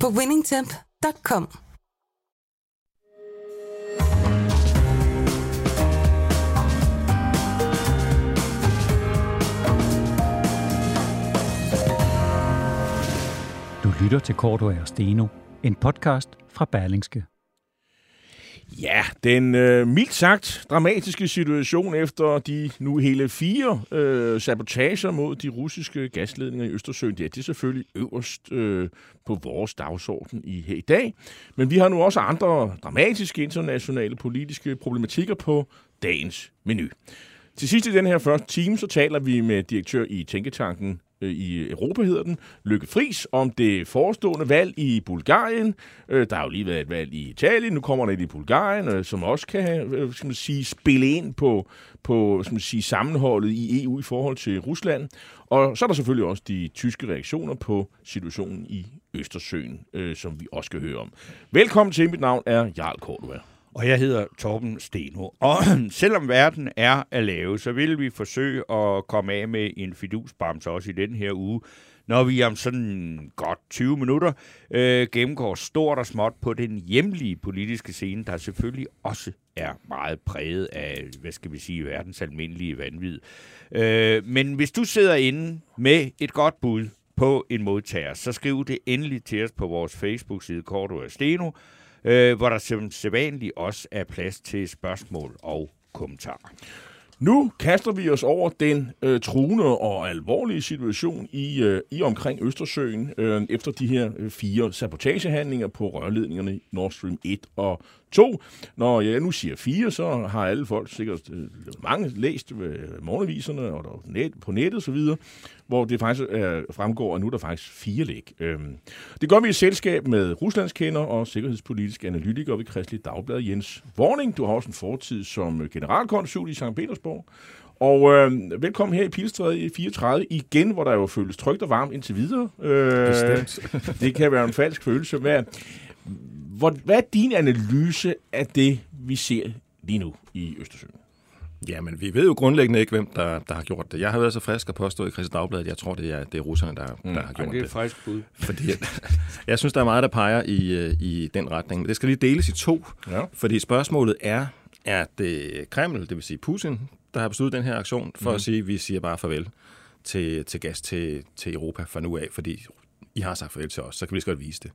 på winningtemp.com. Du lytter til Korto og Steno, en podcast fra Berlingske. Ja, den øh, mildt sagt dramatiske situation efter de nu hele fire øh, sabotager mod de russiske gasledninger i Østersøen, det er, det er selvfølgelig øverst øh, på vores dagsorden i her i dag. Men vi har nu også andre dramatiske internationale politiske problematikker på dagens menu. Til sidst i den her første time, så taler vi med direktør i Tænketanken øh, i Europa, hedder den, Lykke Fris, om det forestående valg i Bulgarien. Øh, Der har jo lige været et valg i Italien, nu kommer der et i Bulgarien, øh, som også kan øh, skal man sige, spille ind på, på skal man sige, sammenholdet i EU i forhold til Rusland. Og så er der selvfølgelig også de tyske reaktioner på situationen i Østersøen, øh, som vi også skal høre om. Velkommen til, mit navn er Jarl Cordua. Og jeg hedder Torben Steno. Og selvom verden er at lave, så vil vi forsøge at komme af med en fidusbamse også i den her uge, når vi om sådan godt 20 minutter øh, gennemgår stort og småt på den hjemlige politiske scene, der selvfølgelig også er meget præget af, hvad skal vi sige, verdens almindelige vanvid. Øh, men hvis du sidder inde med et godt bud på en modtager, så skriv det endelig til os på vores Facebook-side Korto og Steno, øh, hvor der som sædvanligt også er plads til spørgsmål og kommentarer. Nu kaster vi os over den øh, truende og alvorlige situation i, øh, i omkring Østersøen øh, efter de her øh, fire sabotagehandlinger på rørledningerne Nord Stream 1 og 2. Når jeg nu siger fire, så har alle folk sikkert øh, mange læst øh, morgenaviserne og der, net, på nettet osv., hvor det faktisk øh, fremgår, at nu er der faktisk fire læg. Øh, det gør vi i selskab med Ruslandskender og sikkerhedspolitisk analytiker ved Kristelig Dagblad Jens Vorning. Du har også en fortid som generalkonsul i St. Petersborg. Og øh, velkommen her i Pilstræde i 34 igen, hvor der jo føles trygt og varmt indtil videre. Øh, det kan være en falsk følelse. Hvad, hvor, hvad er din analyse af det, vi ser lige nu i Østersøen? Jamen, vi ved jo grundlæggende ikke, hvem der, der har gjort det. Jeg har været så frisk at påstå i Christi Dagblad, at jeg tror, det er, det er russerne, der, mm. der har gjort det er et det. frisk bud. Fordi jeg synes, der er meget, der peger i, øh, i den retning. Men det skal lige deles i to, Ja. fordi spørgsmålet er, er det Kreml, det vil sige Putin, der har besluttet den her aktion, for mm. at sige, at vi siger bare farvel til, til gas til, til Europa fra nu af, fordi I har sagt farvel til os, så kan vi lige så godt vise det.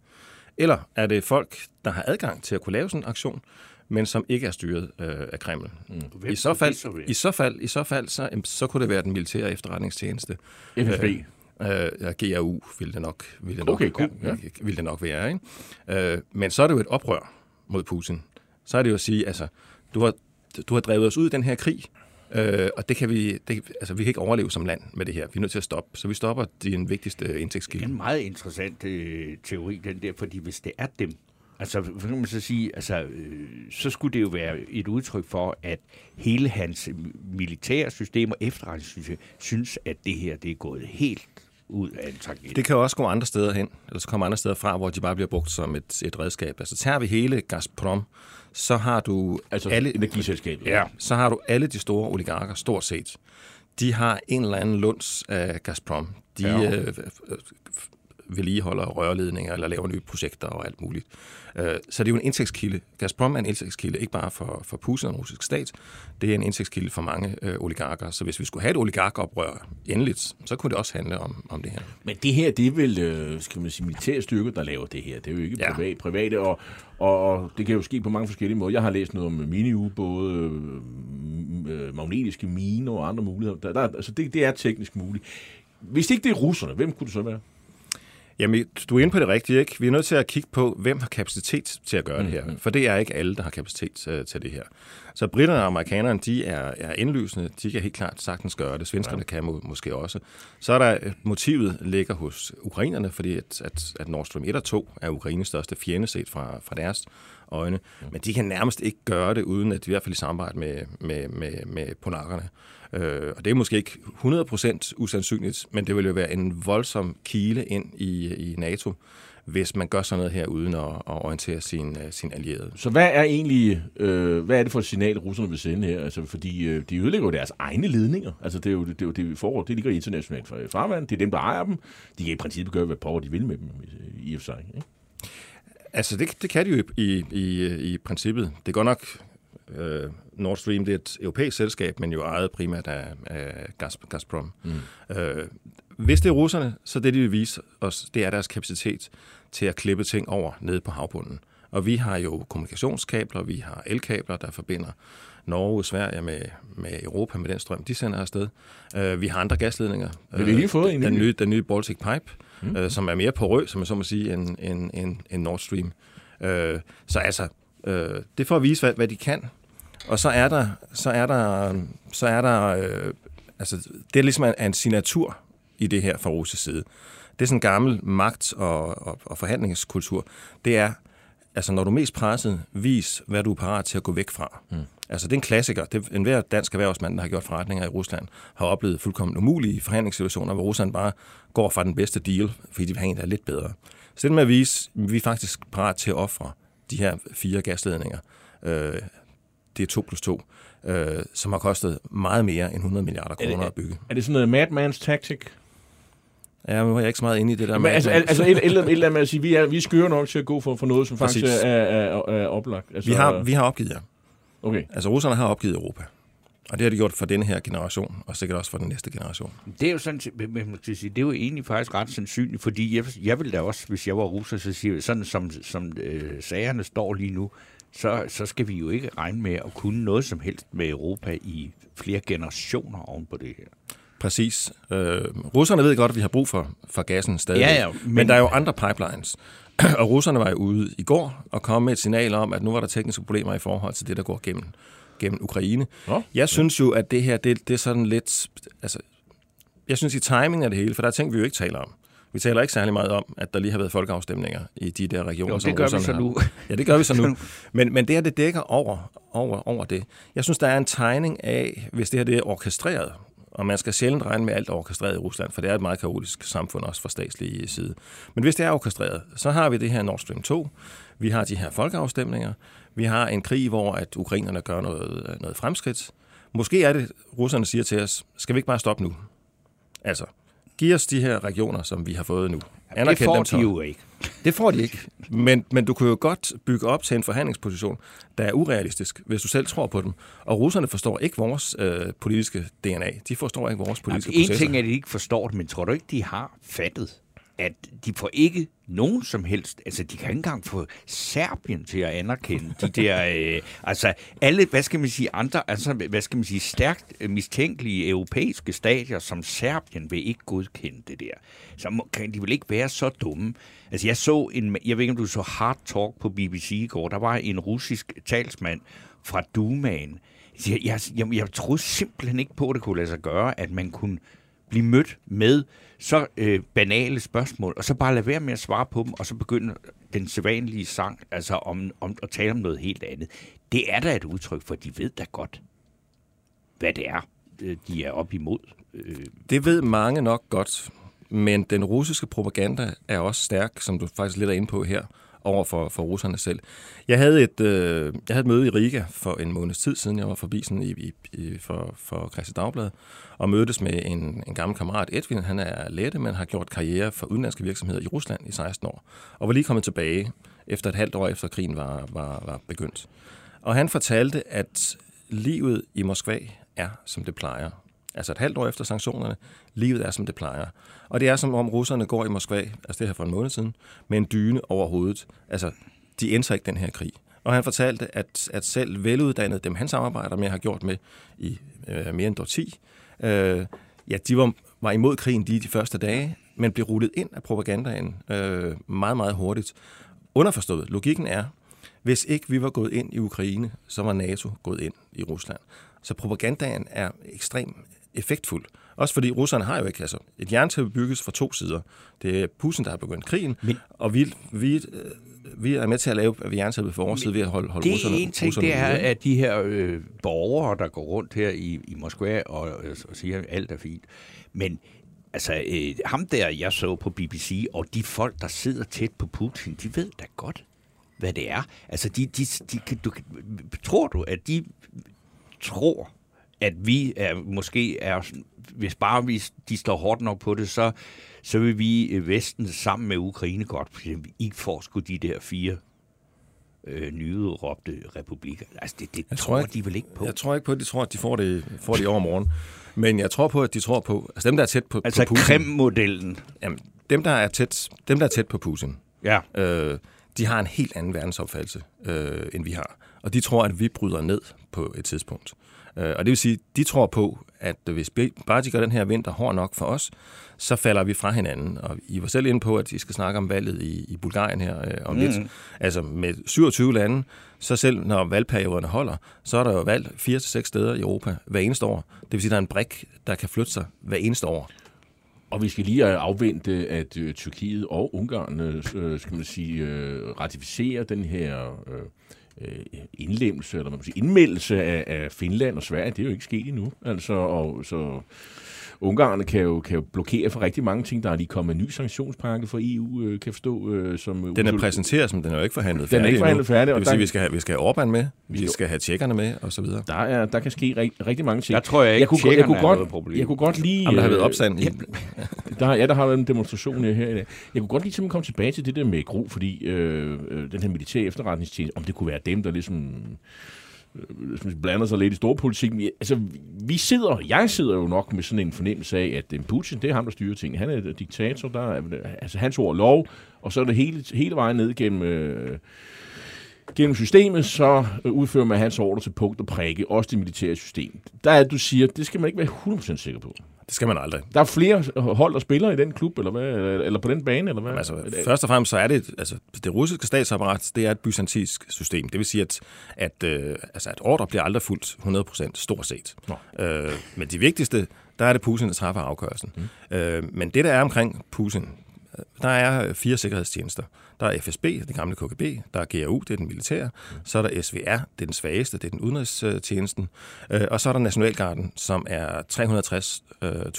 Eller er det folk, der har adgang til at kunne lave sådan en aktion, men som ikke er styret øh, af Kreml. Mm. Hvem I så så fald, være? i så fald, i så fald så, jamen, så kunne det være den militære efterretningstjeneste. FSB. Øh, ja, GRU ville det nok, ville det nok, Okay, cool, ja. ville det nok være. Ikke? Øh, men så er det jo et oprør mod Putin. Så er det jo at sige, altså, du har, du har drevet os ud i den her krig, øh, og det kan vi, det, altså, vi kan ikke overleve som land med det her. Vi er nødt til at stoppe. Så vi stopper din vigtigste Det er indtægtskilde. en meget interessant øh, teori, den der, fordi hvis det er dem, altså, så kan man så sige, altså, øh, så skulle det jo være et udtryk for, at hele hans militære system og efterretningssystem synes, at det her, det er gået helt ud af en tangent. Det kan jo også gå andre steder hen, eller så kommer andre steder fra, hvor de bare bliver brugt som et, et redskab. Altså tager vi hele Gazprom, så har du Altså alle, energiselskabet. ja, så har du alle de store oligarker, stort set. De har en eller anden lunds af Gazprom. De Ja. øh, vedligeholder rørledninger eller laver nye projekter og alt muligt. Øh, så det er jo en indtægtskilde. Gazprom er en indtægtskilde, ikke bare for, for Putin og den russiske stat, det er en indtægtskilde for mange øh, oligarker. Så hvis vi skulle have et oligarkoprør endeligt, så kunne det også handle om, om det her. Men det her, det er vel, øh, skal man sige, militære styrker, der laver det her. Det er jo ikke Ja. privat, private, og, og, og det kan jo ske på mange forskellige måder. Jeg har læst noget om mini-ubåde, øh, øh, magnetiske miner og andre muligheder. Der, der, altså det, det er teknisk muligt. Hvis ikke det er russerne, hvem kunne det så være? Jamen, du er inde på det rigtige, ikke? Vi er nødt til at kigge på, hvem har kapacitet til at gøre mm, det her. For det er ikke alle, der har kapacitet øh, til det her. Så britterne og amerikanerne, de er, er indlysende. De kan helt klart sagtens gøre det. Svenskerne ja. kan må, måske også. Så er der øh, motivet ligger hos ukrainerne, fordi at, at, at Nord Stream 1 og 2 er Ukraines største fjende set fra, fra deres øjne. Men de kan nærmest ikke gøre det, uden at i hvert fald i samarbejde med, med, med, med polakkerne. Øh, og det er måske ikke 100% usandsynligt, men det vil jo være en voldsom kile ind i, i NATO, hvis man gør sådan noget her uden at, at orientere sin, øh, sin allierede. Så hvad er egentlig, øh, hvad er det for et signal, russerne vil sende her? Altså, fordi øh, de ødelægger jo deres egne ledninger. Altså, det er jo det, er jo det vi får. Det ligger internationalt farvand. Det er dem, der ejer dem. De kan i princippet gøre, hvad power de vil med dem, i og for sig. Ikke? Altså, det, det kan de jo i, i, i princippet. Det går nok øh, Nord Stream det er et europæisk selskab, men jo ejet primært af, af Gazprom. Mm. Øh, hvis det er russerne, så det, de vil vise os, det er deres kapacitet til at klippe ting over nede på havbunden. Og vi har jo kommunikationskabler, vi har elkabler, der forbinder Norge og Sverige med, med Europa med den strøm, de sender afsted. Uh, vi har andre gasledninger. Vil vi lige fået en den, nye, den nye Baltic Pipe, mm. uh, som er mere porøs, som man så må sige, end, end, end, end Nord Stream. Uh, så altså, uh, det får at vise, hvad, hvad de kan. Og så er der, så er der, så er der øh, altså, det er ligesom en, en signatur i det her fra russisk side. Det er sådan en gammel magt- og, og, og forhandlingskultur. Det er, altså når du er mest presset, vis, hvad du er parat til at gå væk fra. Mm. Altså det er en klassiker. Det er enhver dansk erhvervsmand, der har gjort forretninger i Rusland, har oplevet fuldkommen umulige forhandlingssituationer, hvor Rusland bare går fra den bedste deal, fordi de vil have en, der er lidt bedre. Så det med at vise, at vi er faktisk parat til at ofre de her fire gasledninger. Øh, det er 2 plus 2, øh, som har kostet meget mere end 100 milliarder kroner at bygge. Er det sådan noget madman's tactic? Ja, nu er jeg ikke så meget inde i det der. Men altså, altså et, et, eller andet med at sige, vi er, vi er skøre nok til at gå for, for noget, som Præcis. faktisk er, er, er oplagt. Altså, vi, har, vi har opgivet jer. Ja. Okay. Altså, russerne har opgivet Europa. Og det har de gjort for denne her generation, og sikkert også for den næste generation. Det er jo sådan, man skal sige, det er jo egentlig faktisk ret sandsynligt, fordi jeg, jeg ville da også, hvis jeg var russer, så sige, sådan som, som øh, sagerne står lige nu, så, så skal vi jo ikke regne med at kunne noget som helst med Europa i flere generationer oven på det her. Præcis. Øh, russerne ved godt, at vi har brug for, for gassen stadig. Ja, ja, men... men der er jo andre pipelines. og russerne var jo ude i går og kom med et signal om, at nu var der tekniske problemer i forhold til det, der går gennem, gennem Ukraine. Ja. Jeg synes jo, at det her, det, det er sådan lidt... Altså, jeg synes i timing af det hele, for der er ting, vi jo ikke taler om. Vi taler ikke særlig meget om, at der lige har været folkeafstemninger i de der regioner, jo, det gør vi så nu. Ja, det gør vi så nu. Men, men det her, det dækker over, over, over det. Jeg synes, der er en tegning af, hvis det her det er orkestreret, og man skal sjældent regne med alt orkestreret i Rusland, for det er et meget kaotisk samfund også fra statslige side. Men hvis det er orkestreret, så har vi det her Nord Stream 2, vi har de her folkeafstemninger, vi har en krig, hvor at ukrainerne gør noget, noget fremskridt. Måske er det, russerne siger til os, skal vi ikke bare stoppe nu? Altså, Giv os de her regioner, som vi har fået nu. Anerkend det får dem de jo ikke. Det får de ikke. Men, men du kan jo godt bygge op til en forhandlingsposition, der er urealistisk, hvis du selv tror på dem. Og russerne forstår ikke vores øh, politiske DNA. De forstår ikke vores politiske Jamen, processer. En ting er, at de ikke forstår det, men tror du ikke, de har fattet, at de får ikke nogen som helst, altså de kan ikke engang få Serbien til at anerkende de der, øh, altså alle, hvad skal man sige, andre, altså hvad skal man sige, stærkt mistænkelige europæiske stadier som Serbien vil ikke godkende det der. Så må, kan de vel ikke være så dumme. Altså jeg så en, jeg ved ikke om du så Hard Talk på BBC i går, der var en russisk talsmand fra Dumaen. Jeg, jeg, jeg, jeg troede simpelthen ikke på, at det kunne lade sig gøre, at man kunne blive mødt med så øh, banale spørgsmål, og så bare lade være med at svare på dem, og så begynde den sædvanlige sang, altså om, om at tale om noget helt andet. Det er da et udtryk for, de ved da godt, hvad det er, øh, de er op imod. Øh. Det ved mange nok godt, men den russiske propaganda er også stærk, som du faktisk lidt er inde på her over for, for russerne selv. Jeg havde, et, øh, jeg havde et møde i Riga for en måneds tid siden. Jeg var forbi sådan i, i, i, for, for Christi Dagblad og mødtes med en, en gammel kammerat, Edvin. Han er lette, men har gjort karriere for udenlandske virksomheder i Rusland i 16 år. Og var lige kommet tilbage efter et halvt år efter krigen var, var, var begyndt. Og han fortalte, at livet i Moskva er, som det plejer. Altså et halvt år efter sanktionerne, livet er, som det plejer. Og det er som om russerne går i Moskva, altså det her for en måned siden, med en dyne over hovedet. Altså, de ændrer ikke den her krig. Og han fortalte, at, at selv veluddannede dem, han samarbejder med, har gjort med i øh, mere end 10, øh, ja, de var, var imod krigen de, de første dage, men blev rullet ind af propagandaen øh, meget, meget hurtigt. Underforstået, logikken er, Hvis ikke vi var gået ind i Ukraine, så var NATO gået ind i Rusland. Så propagandaen er ekstremt effektfuld. Også fordi russerne har jo ikke, altså et jerntæppe bygges fra to sider. Det er Putin, der har begyndt krigen, Men... og vi, vi, øh, vi er med til at lave jerntæppet for vores side ved at holde, holde det russerne Det er en ting, det er, at de her øh, borgere, der går rundt her i, i Moskva og, og siger, at alt er fint. Men altså, øh, ham der, jeg så på BBC, og de folk, der sidder tæt på Putin, de ved da godt, hvad det er. Altså, de, de, de, du, tror du, at de tror, at vi er, måske er, hvis bare vi, de står hårdt nok på det, så, så vil vi i Vesten sammen med Ukraine godt, ikke får sgu de der fire øh, nyudråbte republikker. Altså, det, det jeg tror, tror de vel ikke på. Jeg tror ikke på, at de tror, at de får det, får det i overmorgen. Men jeg tror på, at de tror på... Altså dem, der er tæt på, altså på Putin... Krim-modellen. Jamen, dem, der er tæt, dem, der er tæt på Putin, ja. øh, de har en helt anden verdensopfattelse, øh, end vi har. Og de tror, at vi bryder ned på et tidspunkt. Øh, og det vil sige, de tror på, at hvis bare de gør den her vinter hård nok for os, så falder vi fra hinanden. Og I var selv inde på, at I skal snakke om valget i, i Bulgarien her øh, om mm. lidt. Altså med 27 lande, så selv når valgperioderne holder, så er der jo valg 4-6 steder i Europa hver eneste år. Det vil sige, at der er en brik, der kan flytte sig hver eneste år. Og vi skal lige afvente, at øh, Tyrkiet og Ungarn øh, skal man sige, øh, ratificerer den her øh, Øh, indlemmelse, eller man må sige, indmeldelse af, af Finland og Sverige. Det er jo ikke sket endnu. Altså, og, så Ungarerne kan jo, kan jo blokere for rigtig mange ting. Der er lige kommet en ny sanktionspakke fra EU, øh, kan forstå. Øh, som den er præsenteret, men den er jo ikke forhandlet færdig. Den er ikke forhandlet færdig. Det vil sige, at vi skal have, vi skal have Orbán med, vi skal have tjekkerne med, og så videre. Der, er, der kan ske rig, rigtig mange ting. Der tror jeg ikke, jeg kunne, jeg kunne er godt, noget problem. Jeg kunne godt lige... Jamen, der har været opstand i... der, ja, der har været en demonstration her i dag. Jeg kunne godt lige simpelthen komme tilbage til det der med GRO, fordi øh, øh, den her militære efterretningstjeneste, om det kunne være dem, der ligesom øh, Øh, blander sig lidt i storpolitik. Altså, vi sidder, jeg sidder jo nok med sådan en fornemmelse af, at øh, Putin, det er ham, der styrer tingene. Han er diktator, der er, øh, altså hans ord er lov, og så er det hele, hele vejen ned gennem, øh, gennem systemet, så udfører man hans ordre til punkt og prikke, også det militære system. Der er, du siger, det skal man ikke være 100% sikker på. Det skal man aldrig. Der er flere hold og spillere i den klub, eller, hvad, eller på den bane, eller hvad? Altså, først og fremmest så er det, altså, det russiske statsapparat, det er et byzantinsk system. Det vil sige, at, at, øh, altså, at ordre bliver aldrig fuldt 100% stort set. Øh, men de vigtigste, der er det Putin, der træffer afgørelsen. Mm. Øh, men det, der er omkring Putin, der er fire sikkerhedstjenester. Der er FSB, det gamle KGB, der er GRU, det er den militære, så er der SVR, det er den svageste, det er den udenrigstjenesten, og så er der Nationalgarden, som er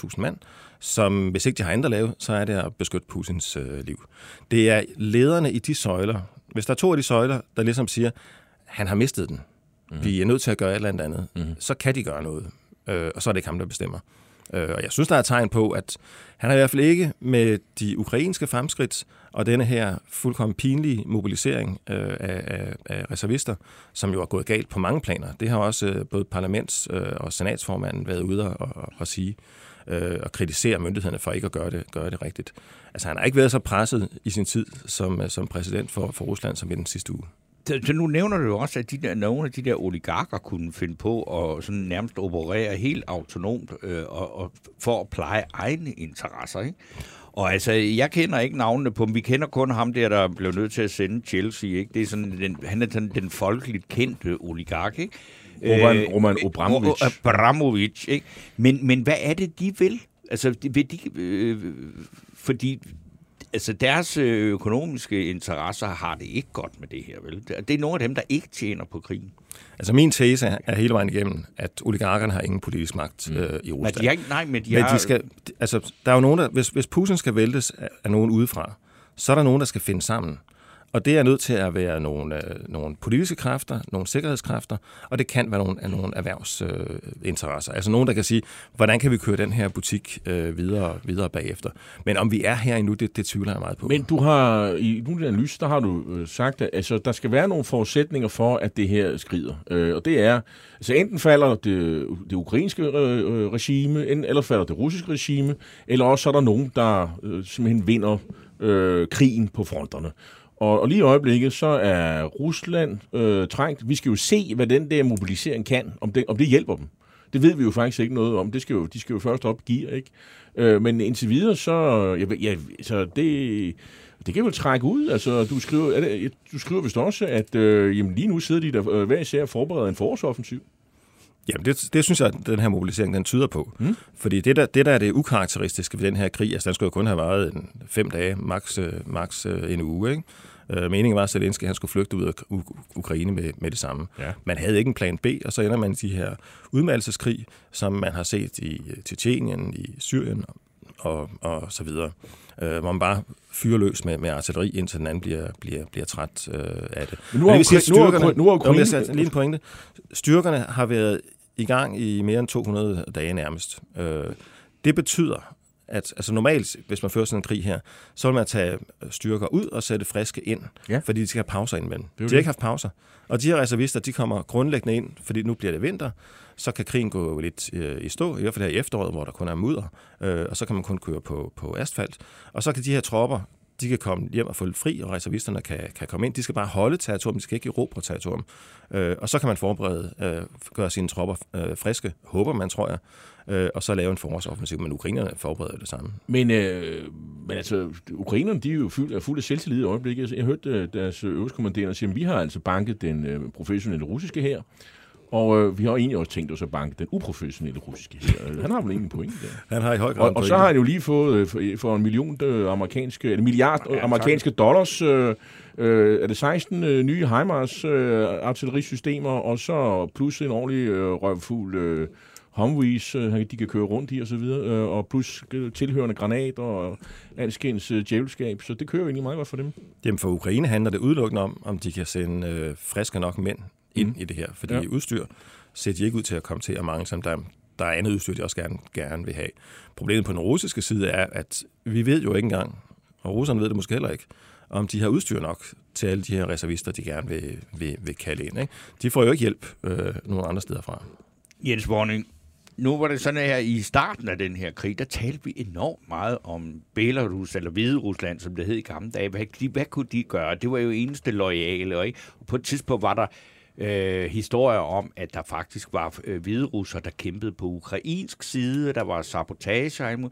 360.000 mand, som hvis ikke de har andet at lave, så er det at beskytte Putins liv. Det er lederne i de søjler, hvis der er to af de søjler, der ligesom siger, han har mistet den, mm. vi er nødt til at gøre et eller andet, mm. så kan de gøre noget, og så er det ikke ham, der bestemmer. Øh, og jeg synes, der er tegn på, at han har i hvert fald ikke med de ukrainske fremskridt og denne her fuldkommen pinlige mobilisering øh, af, af, af reservister, som jo er gået galt på mange planer. Det har også øh, både parlaments- og senatsformanden været ude og, og sige og kritisere myndighederne for ikke at gøre det, gøre det rigtigt. Altså han har ikke været så presset i sin tid som, som præsident for, for Rusland som i den sidste uge. Så nu nævner du jo også, at de der, nogle af de der oligarker kunne finde på at sådan nærmest operere helt autonomt øh, og, og for at pleje egne interesser. Ikke? Og altså, jeg kender ikke navnene på dem. Vi kender kun ham der, der blev nødt til at sende Chelsea. Ikke? Det er sådan, den, han er sådan den folkeligt kendte oligark. Ikke? Roman, øh, Roman Abramovich. Abramovich, ikke? Men, men hvad er det, de vil? Altså, vil de, øh, fordi altså deres økonomiske interesser har det ikke godt med det her, vel? Det er nogle af dem, der ikke tjener på krigen. Altså min tese er hele vejen igennem, at oligarkerne har ingen politisk magt mm. øh, i Rusland. Men de har ikke, nej, men de men har... De skal, altså, der er jo nogen, der, hvis, hvis Putin skal væltes af nogen udefra, så er der nogen, der skal finde sammen. Og det er nødt til at være nogle, øh, nogle politiske kræfter, nogle sikkerhedskræfter, og det kan være nogle, nogle erhvervsinteresser. Øh, altså nogen, der kan sige, hvordan kan vi køre den her butik øh, videre, videre bagefter. Men om vi er her endnu, det, det tvivler jeg meget på. Men du har i nu den analyse, der har du øh, sagt, at altså, der skal være nogle forudsætninger for, at det her skrider. Øh, og det er, altså enten falder det, det ukrainske øh, øh regime, eller falder det russiske regime, eller også er der nogen, der øh, simpelthen vinder øh, krigen på fronterne. Og, og lige i øjeblikket, så er Rusland øh, trængt. Vi skal jo se, hvad den der mobilisering kan, om det, om det hjælper dem. Det ved vi jo faktisk ikke noget om. Det skal jo, de skal jo først op gear, ikke? Øh, men indtil videre, så, ja, ja, så det, Det kan vel trække ud. Altså, du skriver, er det, du skriver vist også, at øh, jamen, lige nu sidder de der øh, hver især og forbereder en forårsoffensiv. Jamen, det, det synes jeg, at den her mobilisering, den tyder på. Mm. Fordi det der, det, der er det ukarakteristiske ved den her krig, altså den skulle jo kun have varet en, fem dage, max, øh, max øh, en uge, ikke? Øh, meningen var, at Zelensky han skulle flygte ud af Ukraine med, med det samme. Ja. Man havde ikke en plan B, og så ender man i de her udmeldelseskrig, som man har set i Tjetjenien, i Syrien og, og så videre. Øh, hvor man bare fyrer løs med, med artilleri, indtil den anden bliver, bliver, bliver træt øh, af det. Men nu har, styrkerne, nu har Ukraine... Jo, lige en pointe. Styrkerne har været i gang i mere end 200 dage nærmest. Øh, det betyder, at altså normalt, hvis man fører sådan en krig her, så vil man tage styrker ud og sætte friske ind, ja. fordi de skal have pauser indimellem. De har ikke haft pauser. Og de her reservister, de kommer grundlæggende ind, fordi nu bliver det vinter, så kan krigen gå lidt øh, i stå, i hvert fald her i efteråret, hvor der kun er mudder, øh, og så kan man kun køre på, på asfalt. Og så kan de her tropper, de kan komme hjem og få lidt fri, og reservisterne kan, kan komme ind. De skal bare holde territorium, de skal ikke erobre territorium. Øh, og så kan man forberede, øh, gøre sine tropper øh, friske, håber man, tror jeg, øh, og så lave en forårsoffensiv. Men ukrainerne forbereder det samme. Men, øh, men altså, ukrainerne, de er jo fuld, er fuld af selvtillid i øjeblikket. Jeg hørte øh, deres øverstkommanderende sige, at vi har altså banket den øh, professionelle russiske her, og øh, vi har egentlig også tænkt os at banke den uprofessionelle russiske her. Han har vel ingen point der. Han har i høj grad Og, og så har han jo lige fået øh, for, for en million øh, amerikanske, eller milliard ja, amerikanske tak. dollars, øh, øh, er det 16 øh, nye HIMARS øh, artillerisystemer, og så plus en ordentlig øh, røvfuld øh, Humvees, øh, de kan køre rundt i og så videre, øh, og plus tilhørende granater og alskens øh, djævelskab, så det kører jo egentlig meget godt for dem. Jamen for Ukraine handler det udelukkende om, om de kan sende øh, friske nok mænd ind mm. i det her, fordi ja. udstyr ser de ikke ud til at komme til at mange, som der, der er andet udstyr, de også gerne, gerne vil have. Problemet på den russiske side er, at vi ved jo ikke engang, og russerne ved det måske heller ikke, om de har udstyr nok til alle de her reservister, de gerne vil, vil, vil kalde ind. Ikke? De får jo ikke hjælp øh, nogle andre steder fra. Jens Warning, nu var det sådan her, i starten af den her krig, der talte vi enormt meget om Belarus, eller Hvide Rusland, som det hed i gamle dage. Hvad, de, hvad kunne de gøre? Det var jo eneste lojale, ikke? Og på et tidspunkt var der øh, historier om, at der faktisk var øh, hvide russer, der kæmpede på ukrainsk side, der var sabotage.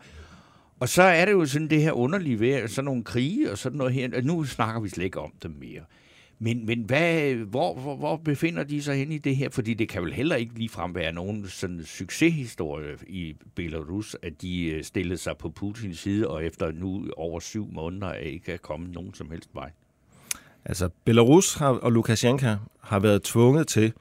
Og så er det jo sådan det her underlige ved sådan nogle krige og sådan noget her. Nu snakker vi slet ikke om dem mere. Men, men hvad, hvor, hvor, hvor befinder de sig hen i det her? Fordi det kan vel heller ikke ligefrem være nogen sådan succeshistorie i Belarus, at de øh, stillede sig på Putins side, og efter nu over syv måneder ikke er kommet nogen som helst vej. Altså, Belarus har, og Lukashenko har været tvunget til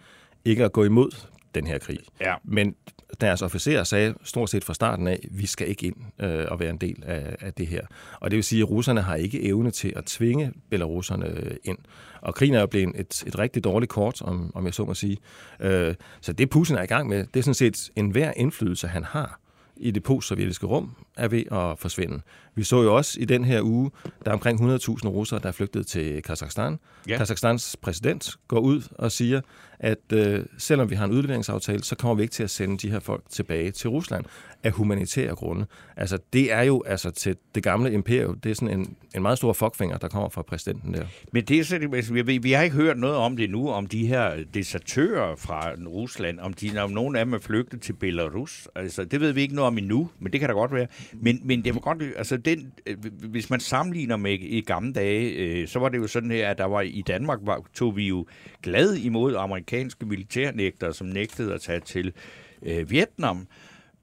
ikke at gå imod den her krig. Ja. Men deres officerer sagde stort set fra starten af, vi skal ikke ind øh, og være en del af, af det her. Og det vil sige, at russerne har ikke evne til at tvinge belaruserne ind. Og krigen er jo blevet et, et rigtig dårligt kort, om, om jeg så må sige. Øh, så det Putin er i gang med, det er sådan set enhver indflydelse, han har i det postsovjetiske rum, er ved at forsvinde. Vi så jo også i den her uge, der er omkring 100.000 russere, der er flygtet til Kazakhstan. Ja. Kazakhstans præsident går ud og siger, at øh, selvom vi har en udleveringsaftale, så kommer vi ikke til at sende de her folk tilbage til Rusland af humanitære grunde. Altså, det er jo altså til det gamle imperium, det er sådan en, en meget stor fuckfinger, der kommer fra præsidenten der. Men det er sådan, altså, vi, vi har ikke hørt noget om det nu, om de her desertører fra Rusland, om, de, om nogen af dem er flygtet til Belarus. Altså, det ved vi ikke noget om endnu, men det kan da godt være. Mm. Men, men det var godt, altså den, øh, hvis man sammenligner med i gamle dage, øh, så var det jo sådan her, at der var i Danmark, var, tog vi jo glad imod amerikanske militærnægtere, som nægtede at tage til øh, Vietnam.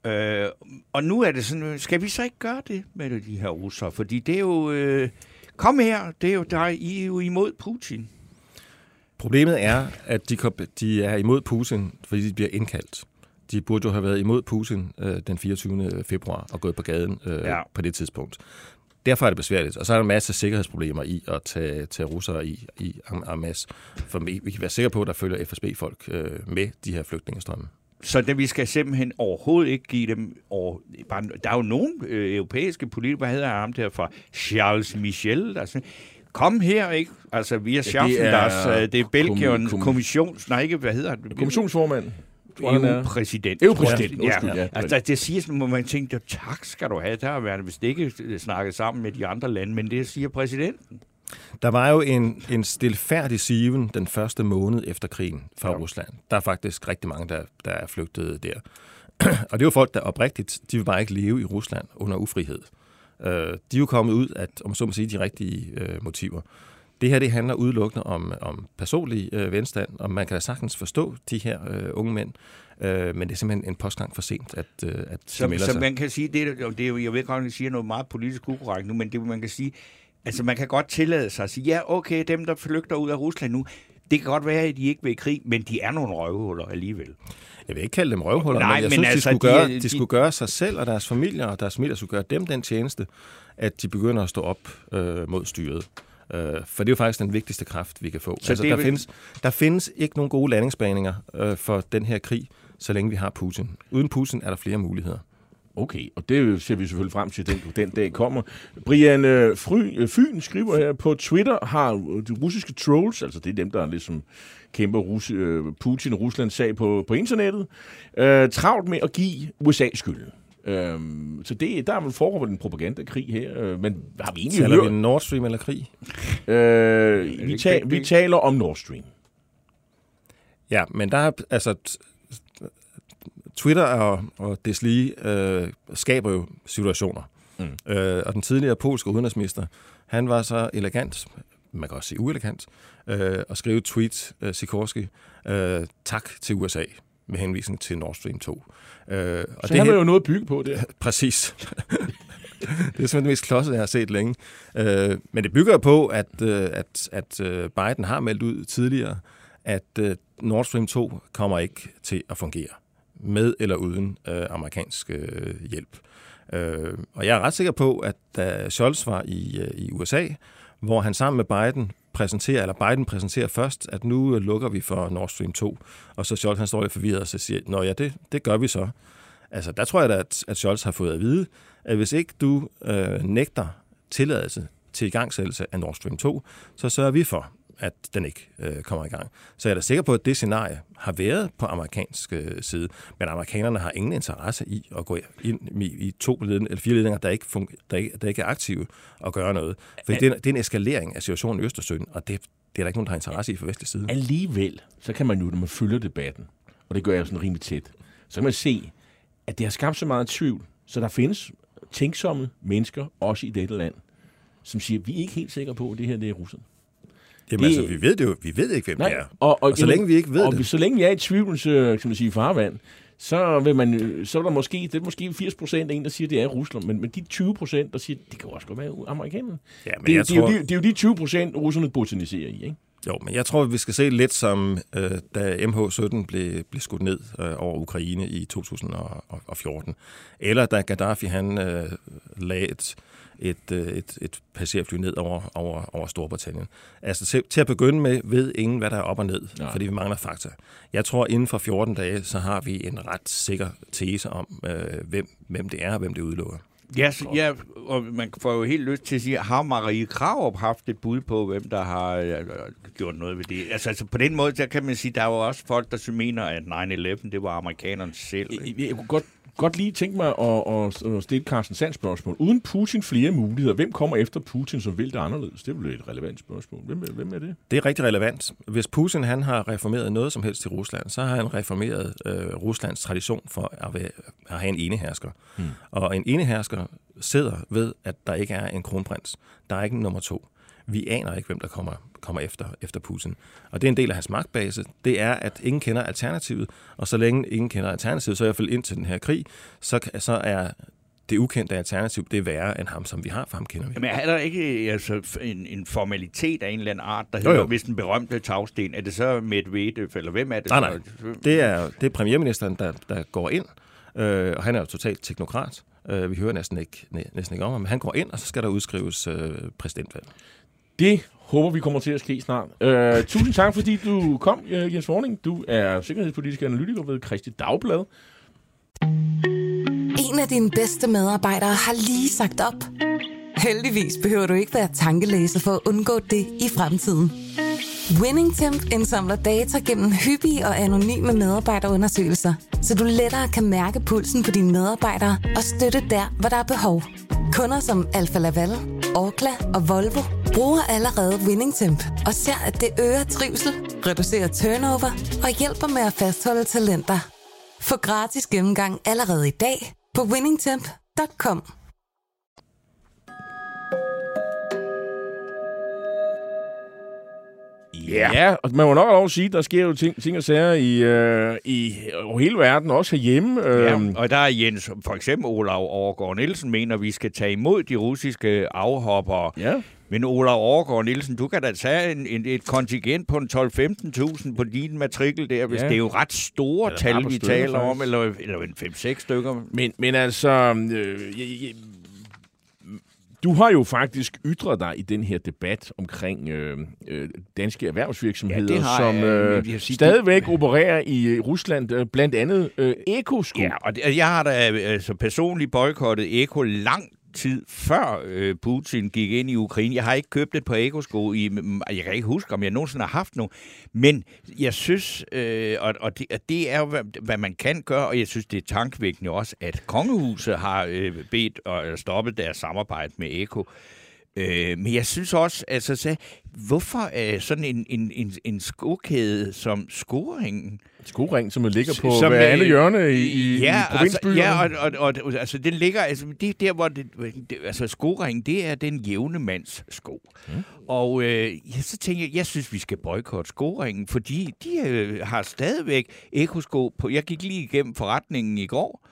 Øh, og nu er det sådan, skal vi så ikke gøre det med de her russere? Fordi det er jo, øh, kom her, det er jo, der, I er jo imod Putin. Problemet er, at de, de er imod Putin, fordi de bliver indkaldt. De burde jo have været imod Putin øh, den 24. februar og gået på gaden øh, ja. på det tidspunkt. Derfor er det besværligt. Og så er der en masse sikkerhedsproblemer i at tage, tage russere i, i Amas. For vi, vi kan være sikre på, at der følger FSB-folk øh, med de her flygtningestrømme. Så det, vi skal simpelthen overhovedet ikke give dem... Over, bare, der er jo nogle øh, europæiske politikere, hvad hedder ham der fra Charles Michel, der siger, kom her, ikke? Altså, vi er ja, det er, det er Belgien kom, kommissions... Nej, ikke, hvad hedder det? Kommissionsformand. EU-præsident. EU-præsident, ja. ja. ja. Altså, det siger sådan, må man tænke, tak skal du have, der har været, hvis det ikke snakket sammen med de andre lande, men det siger præsidenten. Der var jo en, en stilfærdig siven den første måned efter krigen fra ja. Rusland. Der er faktisk rigtig mange, der, der er flygtet der. og det jo folk, der oprigtigt, de vil bare ikke leve i Rusland under ufrihed. Øh, de er jo kommet ud af, om så må sige, de rigtige øh, motiver. Det her det handler udelukkende om, om personlig øh, venstand, og man kan da sagtens forstå de her øh, unge mænd, øh, men det er simpelthen en postgang for sent, at, øh, at de Så, melder så sig. man kan sige, det, er- det er jo, jeg ved godt, at jeg siger noget meget politisk ukorrekt nu, men det man kan sige, altså man kan godt tillade sig at sige, ja, okay, dem der flygter ud af Rusland nu, det kan godt være, at de ikke vil i krig, men de er nogle røvhuller alligevel. Jeg vil ikke kalde dem røvhuller, Nej, men jeg men synes, altså, de, skulle de gøre, de, de- skulle gøre sig selv og deres familier, og deres familier skulle gøre dem den tjeneste, at de begynder at stå op øh, mod styret. Øh, for det er jo faktisk den vigtigste kraft, vi kan få. Så altså, er der, vel- findes, der findes ikke nogen gode landingsbaninger øh, for den her krig, så længe vi har Putin. Uden Putin er der flere muligheder. Okay, og det ser vi selvfølgelig frem til, den, den dag kommer. Brian øh, Fry, øh, Fyn skriver her, på Twitter har de russiske trolls, altså det er dem, der ligesom kæmper Rus, øh, Putin og Ruslands sag på, på internettet, øh, travlt med at give USA skylden. Øhm, så det, der er vel foregår en propagandakrig her, øh, men har vi egentlig Taler vi. Nord Stream eller krig? Øh, vi, ta- vi taler om Nord Stream. Ja, men der er altså... t- Twitter og, og deslige øh, skaber jo situationer. Mm. Øh, og den tidligere polske udenrigsminister, han var så elegant, man kan også sige uelegant, øh, at skrive tweet, øh, Sikorski, øh, tak til USA med henvisning til Nord Stream 2. Øh, og Så det har her- man jo noget at bygge på der. Præcis. det er simpelthen det mest klodsede, jeg har set længe. Øh, men det bygger på, at, øh, at, at øh, Biden har meldt ud tidligere, at øh, Nord Stream 2 kommer ikke til at fungere med eller uden øh, amerikansk øh, hjælp. Øh, og jeg er ret sikker på, at da Scholz var i, øh, i USA, hvor han sammen med Biden præsenterer, eller Biden præsenterer først, at nu øh, lukker vi for Nord Stream 2, og så Scholz han står lidt forvirret og så siger, nå ja, det, det gør vi så. Altså, der tror jeg da, at, at Scholz har fået at vide, at hvis ikke du øh, nægter tilladelse til igangsættelse af Nord Stream 2, så sørger vi for, at den ikke øh, kommer i gang. Så jeg er da sikker på, at det scenarie har været på amerikansk øh, side, men amerikanerne har ingen interesse i at gå ind i, i to ledninger, eller fire ledninger, der ikke, fun- der, ikke, der ikke er aktive og gøre noget. For det er, det er en eskalering af situationen i Østersøen, og det, det er der ikke nogen, der har interesse i fra vestlig side. Alligevel, så kan man jo, når man følger debatten, og det gør jeg sådan rimelig tæt, så kan man se, at det har skabt så meget tvivl, så der findes tænksomme mennesker, også i dette land, som siger, vi er ikke helt sikre på, at det her det er russerne. Jamen det- altså, vi ved det jo, vi ved ikke, hvem det er. og, Og så længe vi ikke ved og det. så længe vi er i tvivlens, øh, kan man sige, farvand, så, vil man, øh, så er der måske, det er måske 80 procent af en, der siger, det er Rusland, men, men de 20 procent, der siger, det kan også godt være amerikanerne. Ja, men Det, jeg det, er tror- jo de, det er jo de 20 procent, russerne botaniserer i, ikke? Jo, men jeg tror, vi skal se lidt som, øh, da MH17 blev, blev skudt ned øh, over Ukraine i 2014. Eller da Gaddafi han øh, lagde et, et, øh, et, et passagerfly ned over, over, over Storbritannien. Altså til, til at begynde med ved ingen, hvad der er op og ned, Nej. Fordi vi mangler fakta. Jeg tror, inden for 14 dage, så har vi en ret sikker tese om, øh, hvem, hvem det er og hvem det udelukker. Ja, så, ja, og man får jo helt lyst til at sige, har Marie Krarup haft et bud på, hvem der har øh, gjort noget ved det? Altså, altså på den måde, der kan man sige, der er jo også folk, der mener, at 9-11, det var amerikanerne selv. ikke? Jeg, jeg kunne godt, godt lige tænke mig at, at, at stille Carsten Sands spørgsmål. Uden Putin flere muligheder, hvem kommer efter Putin, som vil det anderledes? Det er vel et relevant spørgsmål. Hvem, er- hvem er det? Det er rigtig relevant. Hvis Putin han har reformeret noget som helst i Rusland, så har han reformeret øh, Ruslands tradition for at, være, at have en enehersker. Hmm. Og en enehersker sidder ved, at der ikke er en kronprins. Der er ikke en nummer to. Vi aner ikke, hvem der kommer, kommer efter, efter Putin. Og det er en del af hans magtbase. Det er, at ingen kender alternativet. Og så længe ingen kender alternativet, så i hvert fald ind til den her krig, så, så er det ukendte alternativ, det er værre end ham, som vi har, for ham kender vi. Jamen er der ikke altså, en, en formalitet af en eller anden art, der Jo, hedder, jo. hvis den berømte tagsten, er det så Medvedev, eller hvem er det? Nej, nej. Det er, det er premierministeren, der, der går ind, øh, og han er jo totalt teknokrat. Øh, vi hører næsten ikke, næ, næsten ikke om ham, men han går ind, og så skal der udskrives øh, præsidentvalg. Det håber vi kommer til at ske snart. Øh, tusind tak, fordi du kom, øh, Jens Vorning. Du er sikkerhedspolitisk analytiker ved Kristi Dagblad. En af dine bedste medarbejdere har lige sagt op. Heldigvis behøver du ikke være tankelæser for at undgå det i fremtiden. WinningTemp indsamler data gennem hyppige og anonyme medarbejderundersøgelser, så du lettere kan mærke pulsen på dine medarbejdere og støtte der, hvor der er behov. Kunder som Alfa Laval, Orkla og Volvo bruger allerede WinningTemp og ser, at det øger trivsel, reducerer turnover og hjælper med at fastholde talenter. Få gratis gennemgang allerede i dag på winningtemp.com. Ja, ja og man må nok lov at sige, at der sker jo ting, ting og sager i, øh, i hele verden, også herhjemme. Øh, Ja, og der er Jens, for eksempel Olav Overgaard Nielsen, mener, at vi skal tage imod de russiske afhoppere. ja. Men Olav Overgaard Nielsen, du kan da tage en, en, et kontingent på en 12-15.000 på din matrikel der, hvis Ja. det er jo ret store Eller tal, vi stykker, taler om, eller, eller en 5-6 stykker. Men, men altså, øh, jeg, jeg, du har jo faktisk ytret dig i den her debat omkring øh, øh, danske erhvervsvirksomheder, Ja, det har som øh, sige, stadigvæk opererer i Rusland, øh, blandt andet øh, Ekosko. Ja, og det, jeg har da altså, personligt boykottet Eko lang tid før øh, Putin gik ind i Ukraine. Jeg har ikke købt et par ekosko i... Jeg kan ikke huske, om jeg nogensinde har haft nogen. Men jeg synes, øh, og, og, det, og det er jo, hvad, hvad man kan gøre, og jeg synes, det er tankvækkende også, at kongehuset har øh, bedt og stoppet deres samarbejde med Eko. Øh, men jeg synes også, altså, så, hvorfor øh, sådan en, en, en, en skokæde som Skoringen, Skoring, som ligger på Som, hver andet øh, hjørne i, i, ja, i provinsbyerne. Altså, ja, og, og, og, altså, den ligger, altså, det er der, hvor det, det, altså, skoring, det er den jævne mands sko. Mm. Og øh, ja, så tænker jeg, jeg synes, vi skal boykotte skoringen, fordi de øh, har stadigvæk ekosko på. Jeg gik lige igennem forretningen i går.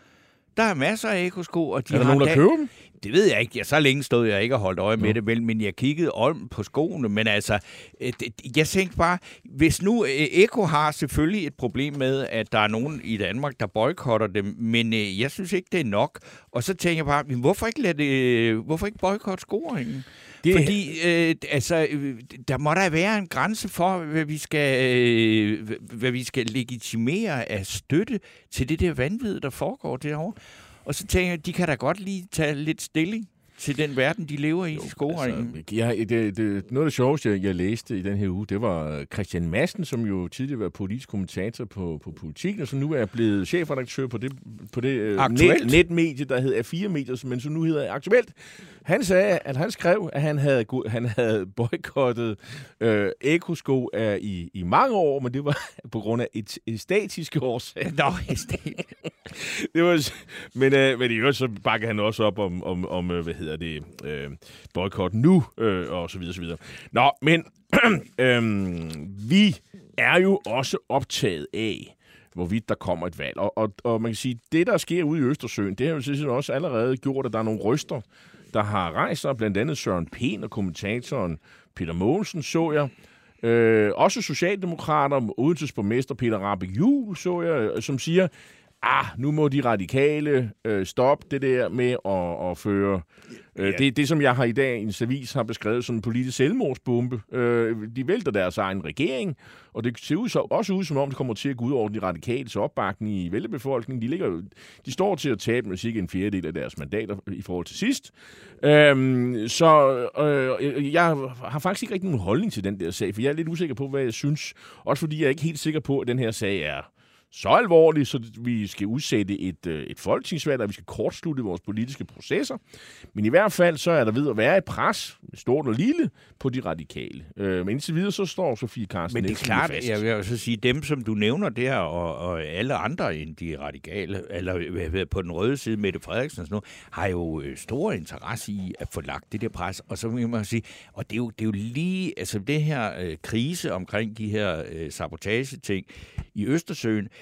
Der er masser af ekosko, og de er der har nogen, der køber dem? Det ved jeg ikke. Ja, så længe stod jeg ikke og holdt øje med det, vel, men jeg kiggede om på skoene. Men altså, øh, jeg tænkte bare, hvis nu øh, Eko har selvfølgelig et problem med, at der er nogen i Danmark, der boykotter dem, men øh, jeg synes ikke, det er nok. Og så tænker jeg bare, hvorfor ikke, lade det, hvorfor ikke boykotte scoringen? Det-. Fordi øh, altså, der må der være en grænse for, hvad vi skal, øh, hvad vi skal legitimere af støtte til det der vanvid, der foregår derovre. Og så tænker jeg, de kan da godt lige tage lidt stilling til den verden, de lever i, i skoringen. Altså, jeg, det, det, noget af det sjoveste, jeg, jeg læste i den her uge, det var Christian Madsen, som jo tidligere var politisk kommentator på, på Politiken, og som nu er blevet chefredaktør på det, på det øh, net, netmedie, der hedder A4 Medier, men som nu hedder Aktuelt. Han sagde, at han skrev, at han havde, han havde boykottet øh, ekosko øh, i, i mange år, men det var på grund af et, et statiske årsager. Nå, stedet. Det var, men, øh, men i øvrigt så bakker han også op om, om, om øh, hvad hedder det, øh, boykot nu, øh, og så videre, så videre. Nå, men øh, vi er jo også optaget af, hvorvidt der kommer et valg. Og, og, og man kan sige, det der sker ude i Østersøen, det har jo sådan også allerede gjort, at der er nogle røster, der har rejst sig, blandt andet Søren Pen og kommentatoren Peter Mogensen, så jeg. Øh, også Socialdemokrater, Odenses borgmester Peter Rabe Juhl, så jeg, øh, som siger, ah, nu må de radikale øh, stoppe det der med at, at føre... Øh, Ja. det, det, som jeg har i dag i en avis har beskrevet som en politisk selvmordsbombe. Øh, de vælter deres egen regering, og det ser ud så, også ud som om, det kommer til at gå ud over de radikales opbakning i vælgerbefolkningen. De, ligger, de står til at tabe med cirka en fjerdedel af deres mandater i forhold til sidst. Øhm, så øh, jeg har faktisk ikke rigtig nogen holdning til den der sag, for jeg er lidt usikker på, hvad jeg synes. Også fordi jeg er ikke helt sikker på, at den her sag er så alvorlig, så vi skal udsætte et, øh, et folketingsvalg, og vi skal kortslutte vores politiske processer. Men i hvert fald så er der ved at være et pres, stort og lille, på de radikale. Øh, men indtil videre så står Sofie Carsten Men det er klart, fast. jeg vil jo så sige, dem som du nævner der, og, og alle andre end de radikale, eller på den røde side, Mette Frederiksen og sådan noget, har jo øh, stor interesse i at få lagt det der pres. Og så vil man sige, og det er jo, det er jo lige, altså det her øh, krise omkring de her øh, sabotage-ting i Østersøen,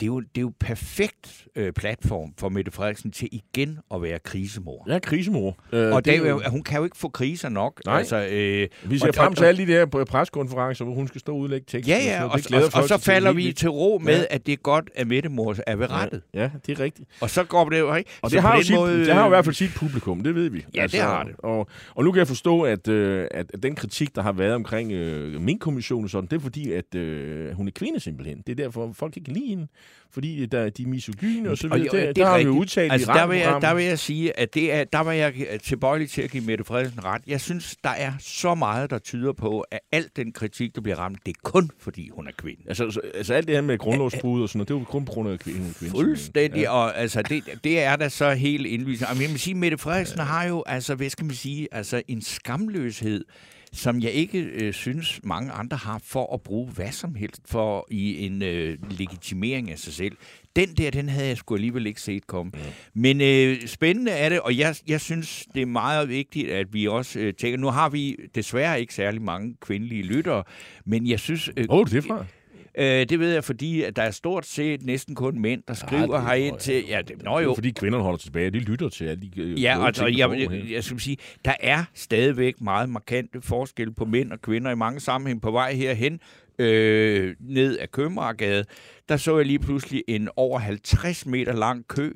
det er jo, det er jo perfekt øh, platform for Mette Frederiksen til igen at være krisemor. Ja, krisemor. Øh, Og det det er jo- hun kan jo ikke få kriser nok. Nej. Altså, øh, vi ser og- frem og- til alle de der på preskonferencer, hvor hun skal stå og udlægge tekst. Ja, ja, og, og, og folk så falder vi til ro med, Ja. ja. at det er godt, at Mette Mors er ved rettet. Ja, det er rigtigt. Og så går det jo ikke. Og det har, jo sit, måde, det har jo i hvert fald sit publikum, det ved vi. Altså, Ja, det har det. Og, og nu kan jeg forstå, at, øh, at, at den kritik, der har været omkring øh, min kommission og sådan, det er fordi, at øh, hun er kvinde simpelthen. Det er derfor, folk ikke kan lide hende. Fordi der, de er misogyne og så Og videre. jo, Det, det der er har vi udtalt altså, i der vil, jeg, der vil jeg sige, at det er, der var jeg tilbøjelig til at give Mette Frederiksen ret. Jeg synes, der er så meget, der tyder på, at alt den kritik, der bliver ramt, det er kun fordi hun er kvinde. Altså, så, altså alt det her med grundlovsbrud og sådan noget, det er jo kun på grund af kvinde. Fuldstændig, ja. og altså, det, det er da så helt indlysende. Jamen, jeg vil sige, Mette Frederiksen har jo, altså, hvad skal man sige, altså en skamløshed, som jeg ikke øh, synes, mange andre har for at bruge hvad som helst for i en øh, legitimering af sig selv. Den der, den havde jeg sgu alligevel ikke set komme. Mm. Men øh, spændende er det, og jeg, jeg synes, det er meget vigtigt, at vi også øh, tænker, nu har vi desværre ikke særlig mange kvindelige lyttere, men jeg synes... Øh, Hvor er det fra? Øh, det ved jeg, fordi at der er stort set næsten kun mænd, der skriver ja, herind til... Ja, det, nå jo. fordi kvinderne holder tilbage, de lytter til alle de øh, Ja, og, og jeg, jeg, jeg, jeg skal sige, der er stadigvæk meget markante forskel på mænd og kvinder i mange sammenhæng på vej herhen øh, ned ad Købmagergade. Der så jeg lige pludselig en over 50 meter lang kø,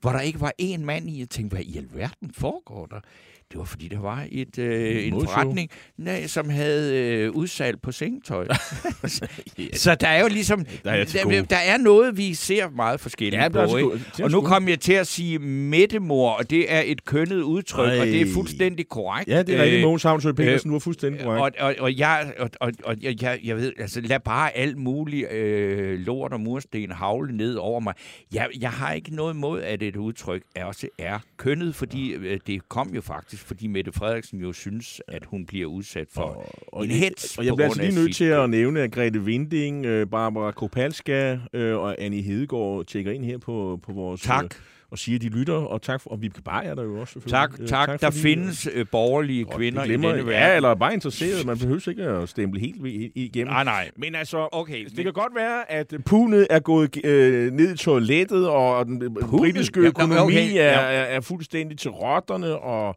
hvor der ikke var én mand i. Jeg tænkte, hvad i alverden foregår der? Det var fordi, der var et, øh, en forretning, nej, som havde øh, udsalg på sengetøj. så der er jo ligesom, der er, der, der er noget, vi ser meget forskelligt ja, på. Ikke? Og nu kom jeg til at sige mættemor, og det er et kønnet udtryk, Ej. og det er fuldstændig korrekt. Ja, det er rigtigt. Mogens Havnsø Petersen, øh, du er fuldstændig korrekt. Og, og, og, jeg, og, og, og jeg, jeg ved, altså lad bare alt muligt øh, lort og mursten havle ned over mig. Jeg, jeg har ikke noget imod, at et udtryk også er kønnet, fordi øh, det kom jo faktisk faktisk, fordi Mette Frederiksen jo synes, at hun bliver udsat for og, og en hets Og jeg bliver altså lige nødt til at nævne, at Grete Vinding, øh, Barbara Kopalska øh, og Annie Hedegaard tjekker ind her på, på vores... Tak øh, og siger, at de lytter, og tak for, og Vibke Bayer er der jo også Tak, tak. tak der fordi, findes øh, borgerlige kvinder glemmer, i denne verden. Ja, eller bare interesseret. Man behøver ikke at stemple helt igennem. Nej, nej. Men altså, okay, det men... kan godt være, at punet er gået øh, ned i toilettet, og den punet? britiske økonomi ja, okay. er, er, er fuldstændig til rotterne, og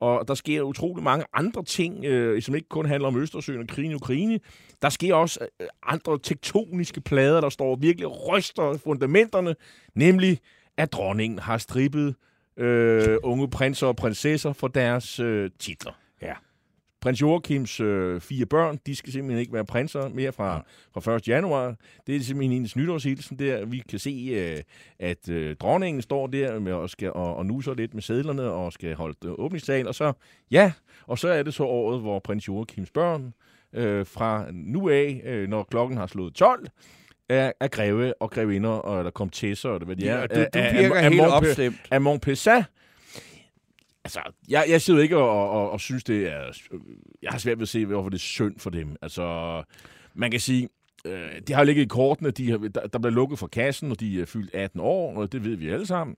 og der sker utrolig mange andre ting, øh, som ikke kun handler om Østersøen og krigen i Ukraine. Der sker også øh, andre tektoniske plader, der står virkelig ryster fundamenterne, nemlig at dronningen har strippet øh, unge prinser og prinsesser for deres øh, titler. Ja. Prins Joachims øh, fire børn, de skal simpelthen ikke være prinser mere fra, fra 1. januar. Det er simpelthen hendes nytårshilsen der. Vi kan se, øh, at øh, dronningen står der med, og, skal, og, og nuser lidt med sædlerne og skal holde øh, åbningsdagen. Og så, ja, og så er det så året, hvor prins Joachims børn øh, fra nu af, øh, når klokken har slået 12, er, er greve og grevinder, og der kom tæsser, og hvad de er. Ja, du, du virker er, helt opstemt. Af Montpessat, Altså, jeg, jeg sidder ikke og, og, og synes, det er... Jeg har svært ved at se, hvorfor det er synd for dem. Altså, man kan sige, øh, det har ligget i kortene, de har, der, der bliver lukket for kassen, og de er fyldt 18 år, og det ved vi alle sammen.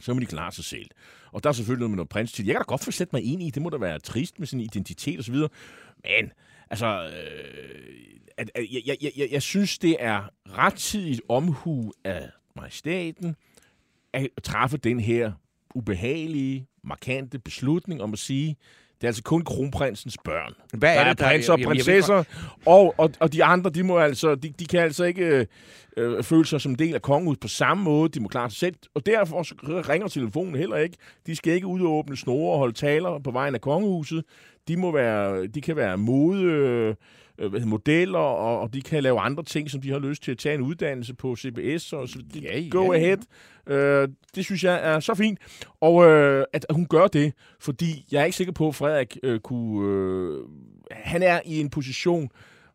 Så må de klare sig selv. Og der er selvfølgelig noget med noget prinstid. Jeg kan da godt forsætte mig ind i, det må da være trist med sin identitet osv. Men, altså, øh, at, at, jeg, jeg, jeg, jeg synes, det er rettidigt omhu af majestaten at træffe den her ubehagelige, markante beslutning om at sige, det er altså kun kronprinsens børn. Hvad er, der det, er prinser og prinsesser, og, og, og de andre, de, må altså, de, de kan altså ikke øh, føle sig som del af kongehuset på samme måde. De må klare sig selv, og derfor så ringer telefonen heller ikke. De skal ikke ud og åbne snore og holde taler på vejen af kongehuset. De, må være, de kan være mode... Øh, øh, modeller, og, og de kan lave andre ting, som de har lyst til at tage en uddannelse på CBS, og så de, ja, go ja. ahead. Øh, det synes jeg er så fint, og øh, at, at hun gør det, fordi jeg er ikke sikker på, at Frederik øh, kunne... Øh, han er i en position,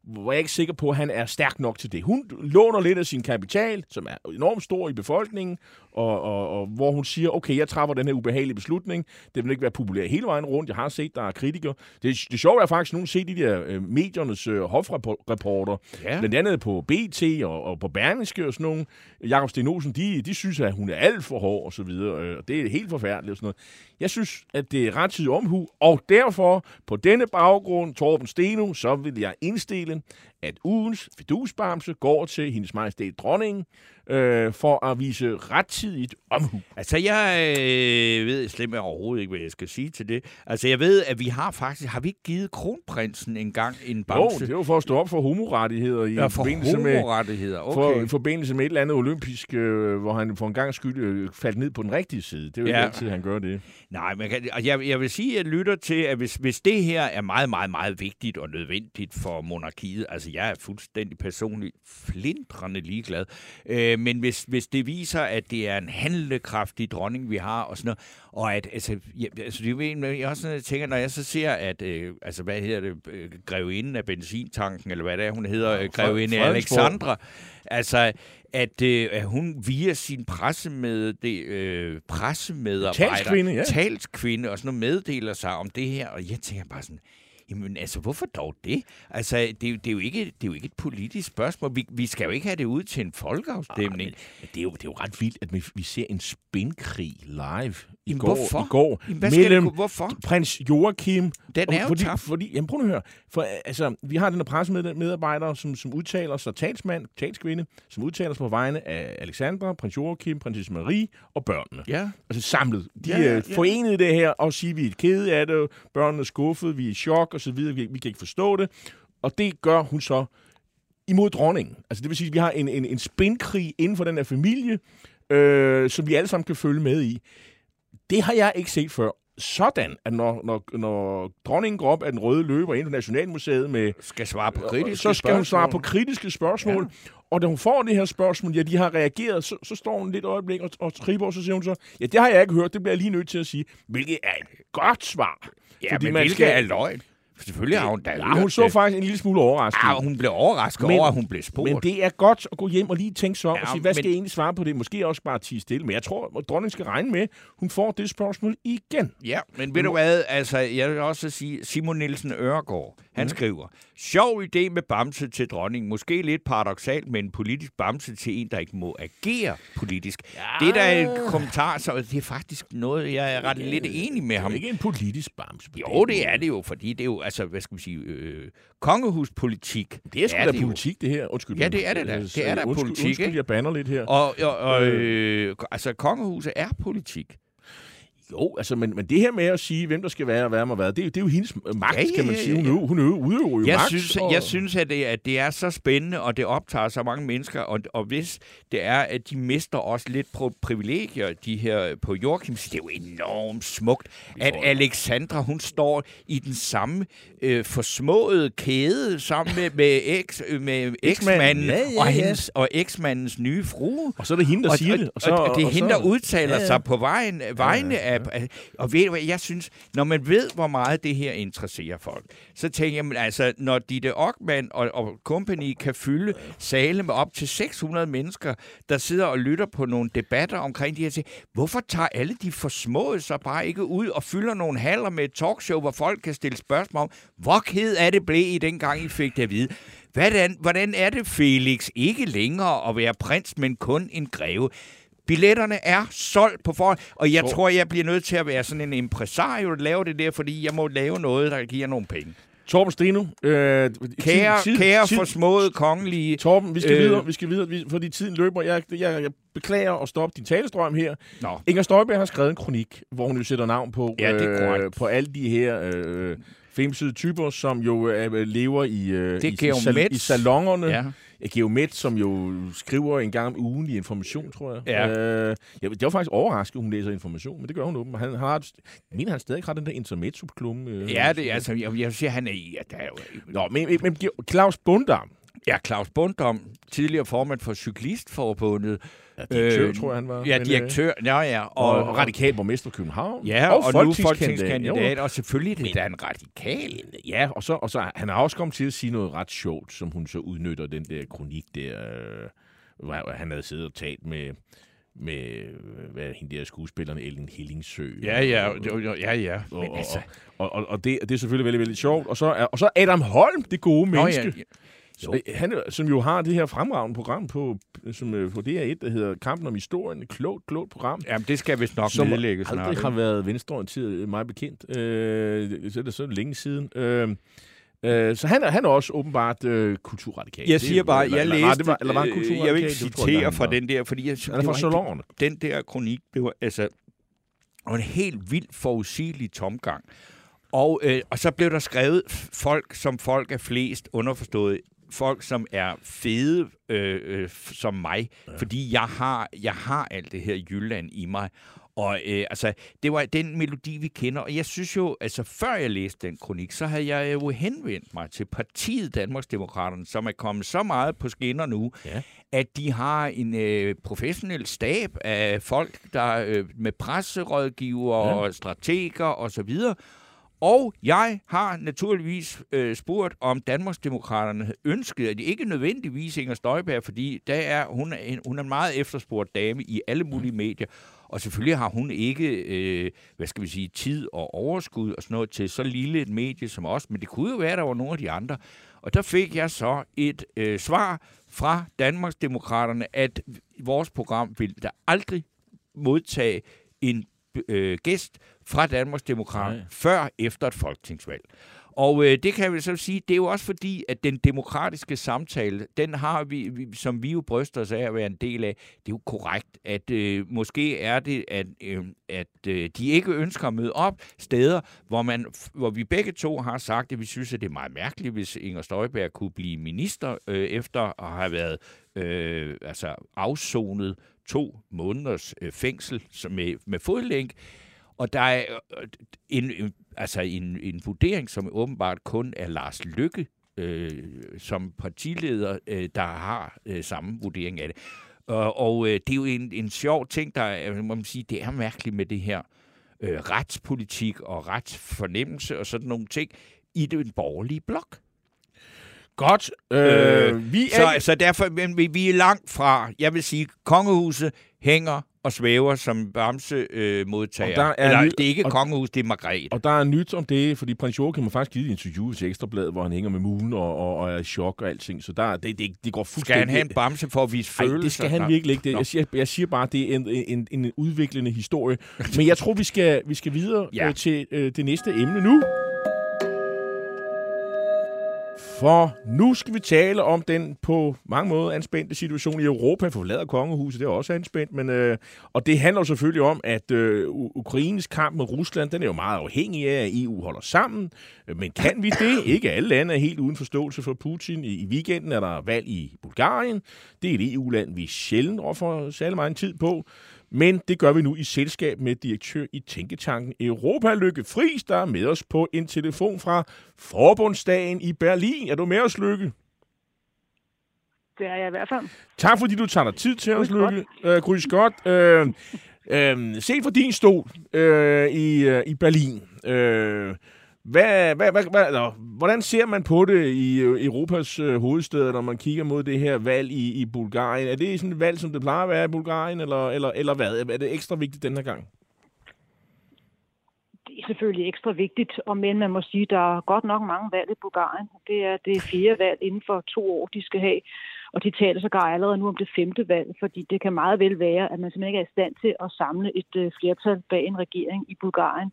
hvor jeg er ikke sikker på, at han er stærk nok til det. Hun låner lidt af sin kapital, som er enormt stor i befolkningen, og, og, og hvor hun siger, okay, jeg træffer den her ubehagelige beslutning. Det vil ikke være populær hele vejen rundt. Jeg har set, der er kritikere. Det, det sjove er faktisk, at nogen ser de der øh, mediernes øh, hofreporter, ja. blandt andet på BT og, og på Berlingske og sådan nogle. Jakob Stenosen, de, de synes, at hun er alt for hård og så videre. Øh, og det er helt forfærdeligt og sådan noget. Jeg synes, at det er rettidig omhu, og derfor, på denne baggrund, Torben Steno, så vil jeg indstille, at ugens fidusbamse går til hendes majestæt dronningen, øh, for at vise rettidigt omhu. Altså, jeg øh, ved slet overhovedet ikke, hvad jeg skal sige til det. Altså, jeg ved, at vi har faktisk... Har vi ikke givet kronprinsen en gang en bamse? Jo, det var for at stå op for homorettigheder i ja, for forbindelse homorettigheder. Okay. For, i forbindelse med et eller andet olympisk, øh, hvor han for en gang skyld øh, faldt ned på den rigtige side. Det er jo ja. ikke altid, han gør det. Nej, men jeg, jeg vil sige, at jeg lytter til, at hvis, hvis det her er meget, meget, meget vigtigt og nødvendigt for monarkiet, altså jeg er fuldstændig personligt flindrende ligeglad, øh, men hvis, hvis det viser, at det er en handlekraftig dronning, vi har, og sådan noget, og at, altså, ja, altså det er jeg også sådan, tænker, når jeg så ser, at, øh, altså, hvad hedder det, øh, grevinden af benzintanken, eller hvad det er, hun hedder, ja, grevinde Alexandra, altså, at, øh, at hun via sin pressemed, det, øh, pressemedarbejder, talskvinde, ja. talskvinde og sådan noget, meddeler sig om det her, og jeg tænker bare sådan, Jamen altså, hvorfor dog det? Altså, det, er jo- det, er, jo ikke, det er jo ikke et politisk spørgsmål. Vi, vi skal jo ikke have det ud til en folkeafstemning. Men det er, jo, det er jo ret vildt, at vi, vi ser en spændkrig live i Jamen, går. hvorfor? I går Jamen, hvad skal det hvorfor? prins Joachim. Den er jo fordi, fordi, jamen, prøv nu at høre. For, altså, vi har den her pressemedarbejder, som, som udtaler sig, talsmand, talskvinde, som udtaler sig på vegne af Alexandra, prins Joachim, prinsesse Marie og børnene. Ja. Altså samlet. De Ja, ja, ja, forenede det her og siger, vi er kede af det, børnene er skuffet, vi er i chok og så videre, vi, vi kan ikke forstå det. Og det gør hun så imod dronningen. Altså det vil sige, at vi har en, en, en spændkrig inden for den her familie, øh, som vi alle sammen kan følge med i. Det har jeg ikke set før. Sådan, at når, når, når dronningen går op af den røde løber ind på Nationalmuseet med Skal svare på kritiske så skal hun svare på kritiske spørgsmål. Ja. Og da hun får det her spørgsmål, ja, de har reageret, så, så står hun lidt øjeblik og, og tripper, og så siger hun så, ja, det har jeg ikke hørt, det bliver jeg lige nødt til at sige. Hvilket er et godt svar. Ja, men hvilket er løgn. Selvfølgelig har hun da Ja, hørt hun så det. faktisk en lille smule overrasket. Ja, hun blev overrasket Men- over, at hun blev spurgt. Men det er godt at gå hjem og lige tænke sig om Ja, og sige, hvad skal men- jeg egentlig svare på det? Måske også bare tige stille. Men jeg tror, at dronningen skal regne med, hun får det spørgsmål igen. Ja, men ved du hvad, altså, jeg vil også sige, Simon Nielsen Øregård, han mm. skriver, sjov idé med bamse til dronningen, måske lidt paradoxalt, men en politisk bamse til en, der ikke må agere politisk. Ja. Det er da en kommentar, så det er faktisk noget, jeg er ret lidt enig med Det ham. er ikke en politisk bams. på Jo, det er det jo, fordi det er jo, altså, hvad skal vi sige, øh, kongehuspolitik. Det er sgu da politik, det her. Undskyld. Ja, det er det da. Det er da politik, Undskyld, jeg banner lidt her. Og, og, og øh, altså, kongehuset er politik. Jo, altså, men, men det her med at sige, hvem der skal være og hvad må være, det, det er jo hendes magt, Ja, kan man sige. Hun, øver, hun øver, udøver jo Jeg magt. synes, og, jeg synes at, det, at det er så spændende, og det optager så mange mennesker, og, og hvis det er, at de mister også lidt på privilegier, de her på Joachims, det er jo enormt smukt, at Alexandra, hun står i den samme øh, forsmåede kæde sammen med, med, eks, øh, med eksmanden Ja, ja, og, ja. hendes, og eksmandens nye frue. Og så er det hende, der og, siger og, det. Og, så, og det er og hende, så- der udtaler Ja, ja. sig på vejen, vegne ja, af af- Og ved du hvad, jeg synes, når man ved, hvor meget det her interesserer folk, så tænker jeg, men altså, når Ditte Ockmann og, og company kan fylde sale med op til 600 mennesker, der sidder og lytter på nogle debatter omkring de her ting, hvorfor tager alle de forsmåede sig bare ikke ud og fylder nogle haller med et talkshow, hvor folk kan stille spørgsmål om, hvor ked af det blev I dengang, I fik det at vide? Hvordan, hvordan er det, Felix, ikke længere at være prins, men kun en greve? Billetterne er solgt på forhånd, og jeg Tror- tror, jeg bliver nødt til at være sådan en impresario, der laver det der, fordi jeg må lave noget, der giver nogle penge. Torben Steno. Øh, Kære, tid- kære tid- forsmåede kongelige... Torben, vi skal Øh. øh, videre, vi skal videre, vi, fordi tiden løber. Jeg, jeg, jeg beklager at stoppe din talestrøm her. Nå, Inger Støjberg har skrevet en kronik, hvor hun jo sætter navn på, Ja, det er korrekt. på alle de her øh, femside typer, som jo øh, lever i, øh, i, i, sal- i salongerne. ja. Geomet, som jo skriver en gang om ugen i information, tror jeg. Ja. Øh, jeg, jeg var faktisk overrasket, at hun læser information, men det gør hun åbenbart. Han har, mener, han stadig har den der intermezzo-klumme. Øh, Ja, det er altså, jeg, jeg vil sige, han er i... Ja, der er jo, Nå, men, men, Claus Bundam, ja, Claus Bundom, tidligere formand for Cyklistforbundet. Ja, direktør, Øh, tror jeg, han var. Ja, men, direktør. Ja, ja. Øh, og, og radikal borgmester i København. Ja, og, og nu folketingskandidat. folketingskandidat, og selvfølgelig det Men- er da en radikal. Ja, og så, og så han har også kommet til at sige noget ret sjovt, som hun så udnytter den der kronik der, øh, hvor han havde siddet og talt med, med øh, hvad er hende der skuespilleren Ellen Hillingsø. Ja, ja, jo, jo, ja, ja. Og, Men og, altså, og, og, og det, det er selvfølgelig veldig, veldig sjovt. Og så, er, og så Adam Holm, det gode Nå, ja, menneske, ja. Jo. han, er- som jo har det her fremragende program på, som, øh, på DR1, der hedder Kampen om historien. Klogt, klogt program. Jamen, det skal vist nok som nedlægges snart. aldrig har været venstreorienteret, meget bekendt. Øh, så er det så længe siden. Øh, øh, så han er, han er også åbenbart øh, kulturradikal. Jeg Det- siger bare, eller- jeg eller- læste, nej, det var, eller var han øh, kulturradikal? jeg vil ikke Det jeg, citere han fra den der, fordi jeg synes, Han er fra det salongerne. den der kronik, det var altså det var en helt vild forudsigelig tomgang. Og, øh, og så blev der skrevet folk, som folk er flest, underforstået, folk, som er fede øh, øh, som mig, ja. fordi jeg har, jeg har alt det her Jylland i mig. Og øh, altså, det var den melodi, vi kender. Og jeg synes jo, altså før jeg læste den kronik, så havde jeg jo henvendt mig til partiet Danmarksdemokraterne, som er kommet så meget på skinner nu, Ja. at de har en øh, professionel stab af folk, der øh, med presserådgiver Ja. og strateger og så videre. Og jeg har naturligvis øh, spurgt, om Danmarksdemokraterne ønskede, at de ikke nødvendigvis Inger Støjberg, fordi der er, hun, er en, hun er en meget efterspurgt dame i alle mulige medier, og selvfølgelig har hun ikke, øh, hvad skal vi sige, tid og overskud og sådan noget til så lille et medie som os, men det kunne jo være, at der var nogle af de andre. Og der fik jeg så et øh, svar fra Danmarksdemokraterne, at vores program ville der aldrig modtage en øh, gæst fra Danmarksdemokraterne før efter et folketingsvalg. Og øh, det kan vi så sige, det er jo også fordi, at den demokratiske samtale, den har vi, vi som vi jo bryster os af at være en del af, det er jo korrekt, at øh, måske er det, at, øh, at øh, de ikke ønsker at møde op steder, hvor, man, hvor vi begge to har sagt, at vi synes, at det er meget mærkeligt, hvis Inger Støjberg kunne blive minister øh, efter at have været øh, altså afsonet to måneders øh, fængsel med, med fodlænk. Og der er øh, en, en, altså en, en vurdering, som åbenbart kun er Lars Lykke øh, som partileder, øh, der har øh, samme vurdering af det. Og, og øh, det er jo en, en sjov ting, der må man sige, det er mærkeligt med det her øh, retspolitik og retsfornemmelse og sådan nogle ting i den borgerlige blok. Godt. Øh, øh, vi er... så, så derfor, men vi, vi er langt fra, jeg vil sige, kongehuset hænger og svæver som Bamse-modtager. Øh, er Eller, nyt, det er ikke og, kongehus, det er Margrethe. Og der er nyt om det, fordi prins Joachim har faktisk givet et interview til Ekstrablad, hvor han hænger med mulen og, og, og er i chok og alting. Så der, det, det, det går fuldstændig... Skal han have en Bamse for at vise følelser? Nej, det skal han virkelig ikke. Det, jeg, siger, jeg siger bare, det er en, en, en udviklende historie. Men jeg tror, vi skal, vi skal videre ja. øh, til øh, det næste emne nu. For nu skal vi tale om den på mange måder anspændte situation i Europa. Forlader kongehuset, det er også anspændt. Men, øh, og det handler selvfølgelig om, at øh, Ukraines kamp med Rusland, den er jo meget afhængig af, at EU holder sammen. Men kan vi det? Ikke alle lande er helt uden forståelse for Putin. I, i weekenden er der valg i Bulgarien. Det er et EU-land, vi sjældent offer særlig meget tid på. Men det gør vi nu i selskab med direktør i Tænketanken Europa, Lykke Friis, der er med os på en telefon fra Forbundsdagen i Berlin. Er du med os, Lykke? Det er jeg i hvert fald. Tak fordi du tager dig tid til os, Lykke. Øh, Grys godt. Øh, øh, se for din stol øh, i, øh, i Berlin. Øh, hvad, hvad, hvad, hvad, eller, hvordan ser man på det i øh, Europas øh, hovedsteder, når man kigger mod det her valg i, i Bulgarien? Er det sådan et valg, som det plejer at være i Bulgarien, eller, eller, eller hvad? Er det ekstra vigtigt den her gang? Det er selvfølgelig ekstra vigtigt, og men man må sige, at der er godt nok mange valg i Bulgarien. Det er det fire valg inden for to år, de skal have. Og de taler så allerede nu om det femte valg, fordi det kan meget vel være, at man simpelthen ikke er i stand til at samle et øh, flertal bag en regering i Bulgarien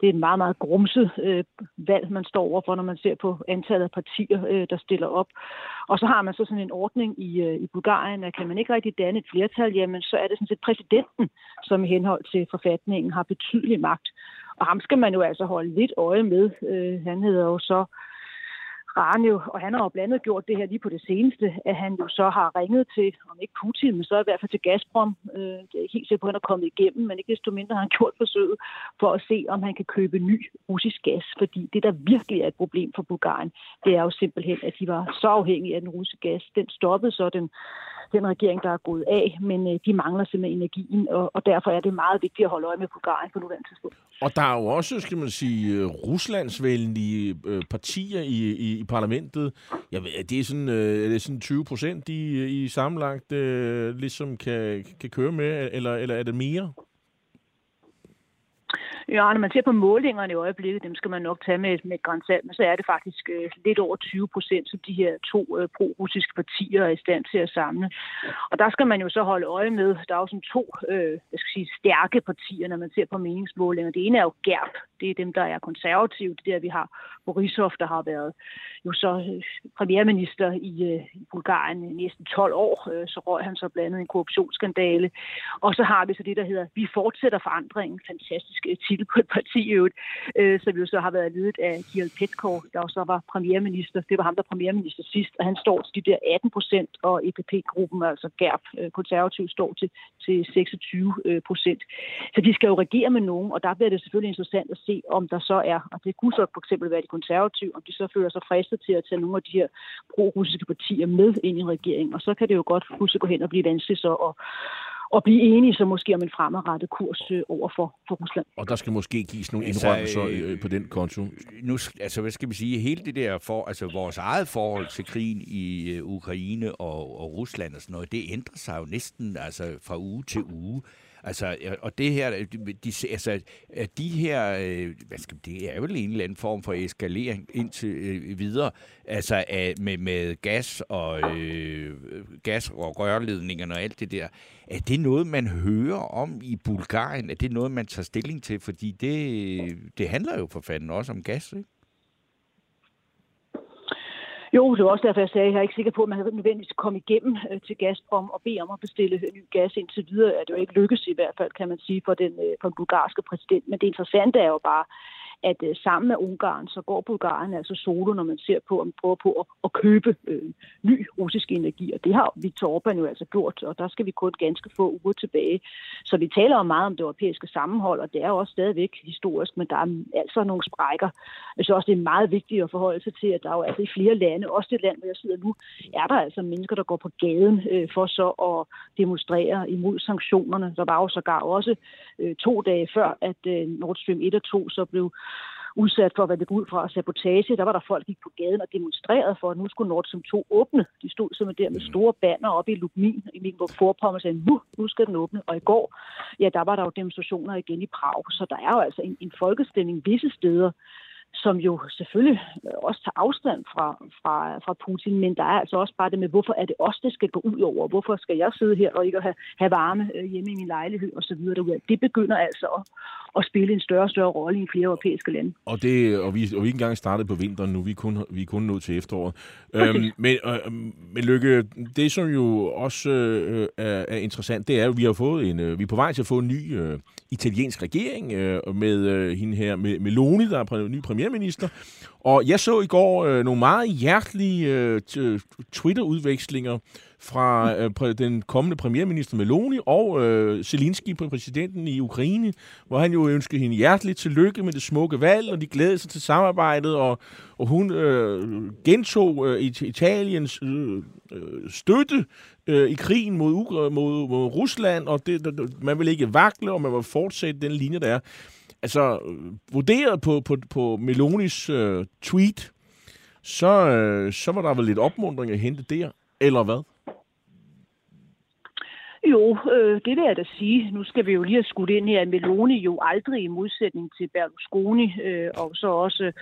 det er en meget, meget grumset øh, valg, man står overfor, når man ser på antallet af partier, øh, der stiller op. Og så har man så sådan en ordning i, øh, i Bulgarien, at kan man ikke rigtig danne et flertal, jamen så er det sådan set præsidenten, som i henhold til forfatningen har betydelig magt. Og ham skal man jo altså holde lidt øje med. Øh, han hedder jo så Ranjo, og han har jo blandt andet gjort det her lige på det seneste, at han jo så har ringet til, om ikke Putin, men så i hvert fald til Gazprom. Øh, det er ikke helt sikkert på, at han er kommet igennem, men ikke desto mindre har han gjort forsøget for at se, om han kan købe ny russisk gas. Fordi det, der virkelig er et problem for Bulgarien, det er jo simpelthen, at de var så afhængige af den russiske gas. Den stoppede så den den regering, der er gået af, men øh, de mangler simpelthen energien, og, og derfor er det meget vigtigt at holde øje med Bulgarien på nuværende tidspunkt. Og der er jo også, skal man sige, øh, ruslandsvenlige øh, partier i, i, i parlamentet. Jeg ved, det er sådan, øh, er det sådan 20 procent, de øh, i sammenlagt øh, ligesom kan, kan køre med, eller, eller er det mere? Ja, når man ser på målingerne i øjeblikket, dem skal man nok tage med, med grænsalt, men så er det faktisk øh, lidt over 20 procent, som de her to øh, pro-russiske partier er i stand til at samle. Og der skal man jo så holde øje med, der er jo sådan to øh, jeg skal sige, stærke partier, når man ser på meningsmålinger. Det ene er jo GERP, det er dem, der er konservative. Det er der, vi har Borisov, der har været jo så øh, premierminister i, øh, i Bulgarien i næsten 12 år. Øh, så røg han så blandet en korruptionsskandale. Og så har vi så det, der hedder Vi fortsætter forandringen. Fantastisk titel på et parti i øvrigt, som jo så har været ledet af Kirill Petkov, der så var premierminister. Det var ham, der premierminister sidst, og han står til de der 18 procent, og EPP-gruppen, altså GERP, konservativ, står til, til 26 procent. Så de skal jo regere med nogen, og der bliver det selvfølgelig interessant at se, om der så er, og det kunne så for eksempel være de konservative, om de så føler sig fristet til at tage nogle af de her pro-russiske partier med ind i regeringen. Og så kan det jo godt huske gå hen og blive vanskeligt så at, at blive enige så måske om en fremadrettet kurs øh, over for, for Rusland. Og der skal måske gives nogle altså, indrømmelser øh, på den konto. Nu, altså, hvad skal vi sige? Hele det der for, altså vores eget forhold til krigen i uh, Ukraine og, og Rusland og sådan noget, det ændrer sig jo næsten altså, fra uge til uge. Altså, og det her, de, altså, de her, øh, hvad skal det er vel en eller anden form for eskalering indtil øh, videre, altså med, med gas og øh, gas og rørledningerne og alt det der. Er det noget, man hører om i Bulgarien? Er det noget, man tager stilling til? Fordi det, det handler jo for fanden også om gas, ikke? Jo, det var også derfor, jeg sagde, at jeg er ikke sikker på, at man nødvendigvis komme igennem øh, til Gazprom og bede om at bestille ny gas indtil videre. Er det jo ikke lykkes i hvert fald, kan man sige, for den, øh, for den bulgarske præsident. Men det interessante er jo bare, at øh, sammen med Ungarn, så går Bulgarien altså solo, når man ser på, om man prøver på at, at købe øh, ny russisk energi. Og det har Viktor Orbán jo altså gjort, og der skal vi kun ganske få uger tilbage. Så vi taler jo meget om det europæiske sammenhold, og det er jo også stadigvæk historisk, men der er altså nogle sprækker. Jeg synes også, det er meget vigtigt at forholde sig til, at der er jo altså i flere lande, også det land, hvor jeg sidder nu, er der altså mennesker, der går på gaden øh, for så at demonstrere imod sanktionerne. Der var jo sågar også øh, to dage før, at øh, Nord Stream 1 og 2 så blev udsat for, hvad det ud fra sabotage. Der var der folk, der gik på gaden og demonstrerede for, at nu skulle Nord Stream 2 åbne. De stod simpelthen der med store banner oppe i Lubmin, i Mecklenburg-Vorpommern og sagde, nu, nu skal den åbne. Og i går, ja, der var der jo demonstrationer igen i Prag. Så der er jo altså en, en folkestemning visse steder, som jo selvfølgelig også tager afstand fra, fra, fra Putin, men der er altså også bare det med, hvorfor er det os, det skal gå ud over? Hvorfor skal jeg sidde her og ikke have, have varme øh, hjemme i min lejlighed osv.? Det begynder altså at, at spille en større og større rolle i flere europæiske lande. Og, det, og, vi, og vi ikke engang startet på vinteren nu, vi er kun, vi er kun nået til efteråret. Øhm, men, øh, men Lykke, det som jo også øh, er, er interessant, det er, at vi har fået en, øh, vi er på vej til at få en ny øh, italiensk regering øh, med øh, hende her, med Meloni, der er ny premierminister. Og jeg så i går øh, nogle meget hjertelige øh, Twitter-udvekslinger fra øh, den kommende premierminister Meloni og øh, Zelensky, præsidenten i Ukraine, hvor han jo ønskede hende hjerteligt tillykke med det smukke valg, og de glædede sig til samarbejdet, og, og hun øh, gentog øh, Italiens øh, øh, støtte øh, i krigen mod, mod, mod Rusland, og det, man vil ikke vakle, og man vil fortsætte den linje, der er. Altså, øh, vurderet på, på, på Melonis øh, tweet, så, øh, så var der vel lidt opmundring at hente der, eller hvad? Jo, øh, det vil jeg da sige. Nu skal vi jo lige have skudt ind her, at Meloni jo aldrig i modsætning til Berlusconi øh, og så også